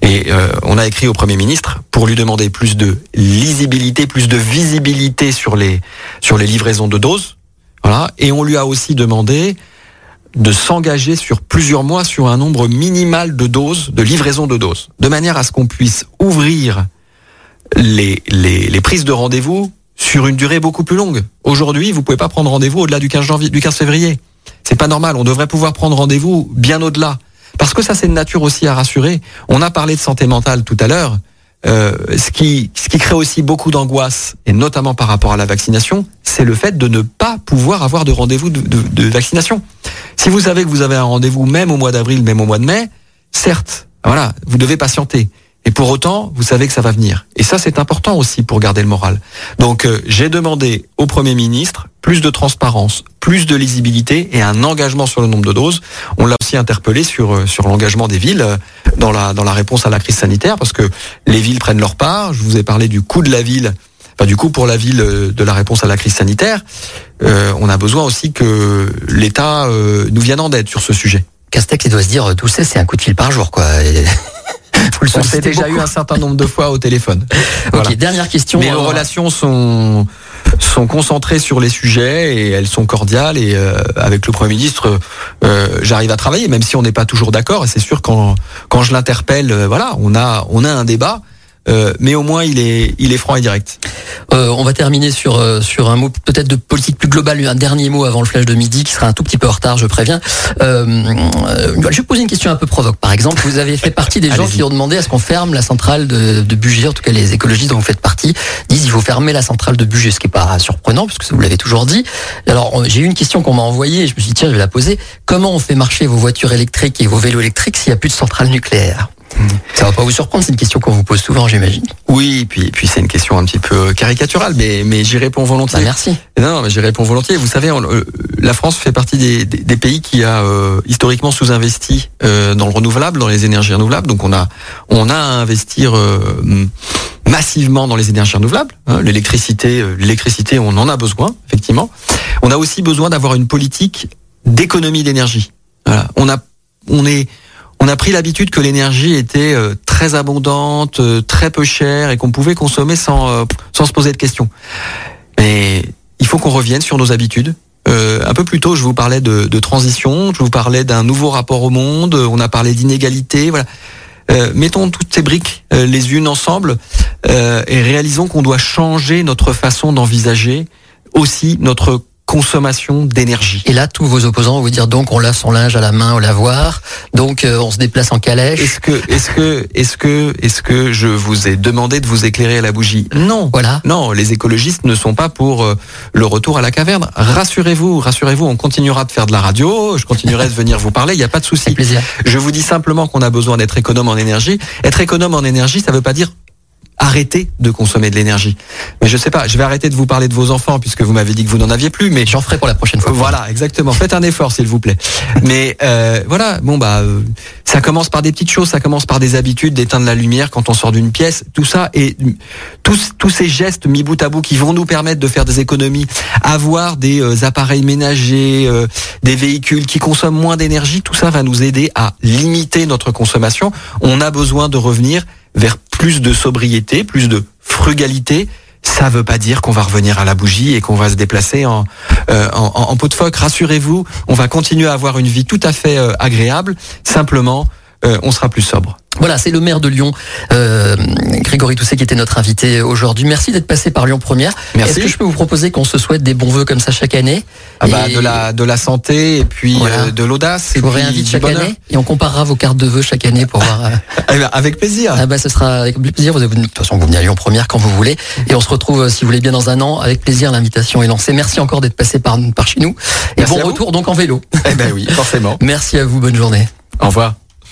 Et euh, on a écrit au Premier ministre pour lui demander plus de lisibilité, plus de visibilité sur les sur les livraisons de doses. Voilà. Et on lui a aussi demandé de s'engager sur plusieurs mois sur un nombre minimal de doses, de livraison de doses, de manière à ce qu'on puisse ouvrir les, prises de rendez-vous sur une durée beaucoup plus longue. Aujourd'hui, vous pouvez pas prendre rendez-vous au-delà du 15 janvier, du 15 février. C'est pas normal. On devrait pouvoir prendre rendez-vous bien au-delà. Parce que ça, c'est de nature aussi à rassurer. On a parlé de santé mentale tout à l'heure. Euh, ce qui crée aussi beaucoup d'angoisse et notamment par rapport à la vaccination, c'est le fait de ne pas pouvoir avoir de rendez-vous de, de- de vaccination. Si vous savez que vous avez un rendez-vous même au mois d'avril, même au mois de mai, certes, voilà, vous devez patienter. Et pour autant, vous savez que ça va venir. Et ça, c'est important aussi pour garder le moral. Donc, euh, j'ai demandé au Premier ministre plus de transparence, plus de lisibilité et un engagement sur le nombre de doses. On l'a aussi interpellé sur euh, sur l'engagement des villes euh, dans la dans la réponse à la crise sanitaire, parce que les villes prennent leur part. Je vous ai parlé du coût de la ville, enfin du coût pour la ville de la réponse à la crise sanitaire. Euh, on a besoin aussi que l'État euh, nous vienne en aide sur ce sujet. Castex, il doit se dire, tout ça, c'est un coup de fil par jour, quoi. <laughs> Faut le On s'est déjà beaucoup. eu un certain nombre de fois au téléphone. Ok, dernière question. Mais nos relations sont sont concentrées sur les sujets et elles sont cordiales et euh, avec le Premier ministre, euh, j'arrive à travailler même si on n'est pas toujours d'accord. Et c'est sûr quand quand je l'interpelle, euh, voilà, on a on a un débat, euh, mais au moins il est il est franc et direct. Euh, on va terminer sur euh, sur un mot peut-être de politique plus globale, un dernier mot avant le flash de midi qui sera un tout petit peu en retard, je préviens. Euh, je vais poser une question un peu provoque. Par exemple, vous avez fait partie des gens qui ont demandé à ce qu'on ferme la centrale de, de Bugey. En tout cas, les écologistes dont vous faites partie disent il faut fermer la centrale de Bugey, ce qui est pas surprenant puisque vous l'avez toujours dit. Alors j'ai eu une question qu'on m'a envoyée et je me suis dit tiens je vais la poser. Comment on fait marcher vos voitures électriques et vos vélos électriques s'il n'y a plus de centrale nucléaire Ça va pas vous surprendre, c'est une question qu'on vous pose souvent, j'imagine. Oui, puis puis c'est une question un petit peu caricaturale, mais mais j'y réponds volontiers. Bah, merci. Non, mais j'y réponds volontiers. Vous savez, on- euh, la France fait partie des, des- des pays qui a euh, historiquement sous-investi euh, dans le renouvelable, dans les énergies renouvelables. Donc on a on a à investir massivement dans les énergies renouvelables. hein. L'électricité, l'électricité, on en a besoin effectivement. On a aussi besoin d'avoir une politique d'économie d'énergie. Voilà. On a on est on a pris l'habitude que l'énergie était euh, très abondante, euh, très peu chère et qu'on pouvait consommer sans euh, sans se poser de questions. Mais il faut qu'on revienne sur nos habitudes. Un peu plus tôt, je vous parlais de, transition, je vous parlais d'un nouveau rapport au monde, on a parlé d'inégalité. Mettons toutes ces briques les unes ensemble et réalisons qu'on doit changer notre façon d'envisager aussi notre consommation d'énergie. Et là, tous vos opposants vont vous dire donc on lave son linge à la main au lavoir, donc euh, on se déplace en calèche. Est-ce que, est-ce que, est-ce que, est-ce que je vous ai demandé de vous éclairer à la bougie? Non. Voilà. Non, les écologistes ne sont pas pour euh, le retour à la caverne. Rassurez-vous, rassurez-vous, on continuera de faire de la radio, je continuerai de venir vous parler, il n'y a pas de souci. plaisir. Je vous dis simplement qu'on a besoin d'être économe en énergie. Être économe en énergie, ça ne veut pas dire arrêter de consommer de l'énergie. Mais je sais pas, je vais arrêter de vous parler de vos enfants puisque vous m'avez dit que vous n'en aviez plus, mais J'en ferai pour la prochaine fois. voilà, exactement. Faites un effort, s'il vous plaît. Mais euh, voilà, bon bah, euh, ça commence par des petites choses, ça commence par des habitudes d'éteindre la lumière quand on sort d'une pièce, tout ça et tous tous ces gestes mis bout à bout qui vont nous permettre de faire des économies, avoir des euh, appareils ménagers, euh, des véhicules qui consomment moins d'énergie, tout ça va nous aider à limiter notre consommation. On a besoin de revenir vers plus de sobriété, plus de frugalité. Ça veut pas dire qu'on va revenir à la bougie et qu'on va se déplacer en, euh, pot de phoque. Rassurez-vous, on va continuer à avoir une vie tout à fait euh, agréable. Simplement, euh, on sera plus sobre. Voilà, c'est le maire de Lyon, euh, Grégory Tousset, qui était notre invité aujourd'hui. Merci d'être passé par Lyon Première. Merci. Est-ce que je peux vous proposer qu'on se souhaite des bons vœux comme ça chaque année Ah bah, Et- de la de la santé et puis Voilà. euh, de l'audace Je et vous réinvite chaque bonheur. année et on comparera vos cartes de vœux chaque année pour voir. <laughs> Eh ben, avec plaisir. Ah bah ce sera avec plaisir. Vous, vous- de toute façon, vous venez à Lyon Première quand vous voulez. Et on se retrouve, si vous voulez bien, dans un an. Avec plaisir, l'invitation est lancée. Merci encore d'être passé par, par chez nous. Et Merci bon retour donc en vélo. Eh ben oui, forcément. <laughs> Merci à vous. Bonne journée. Au revoir.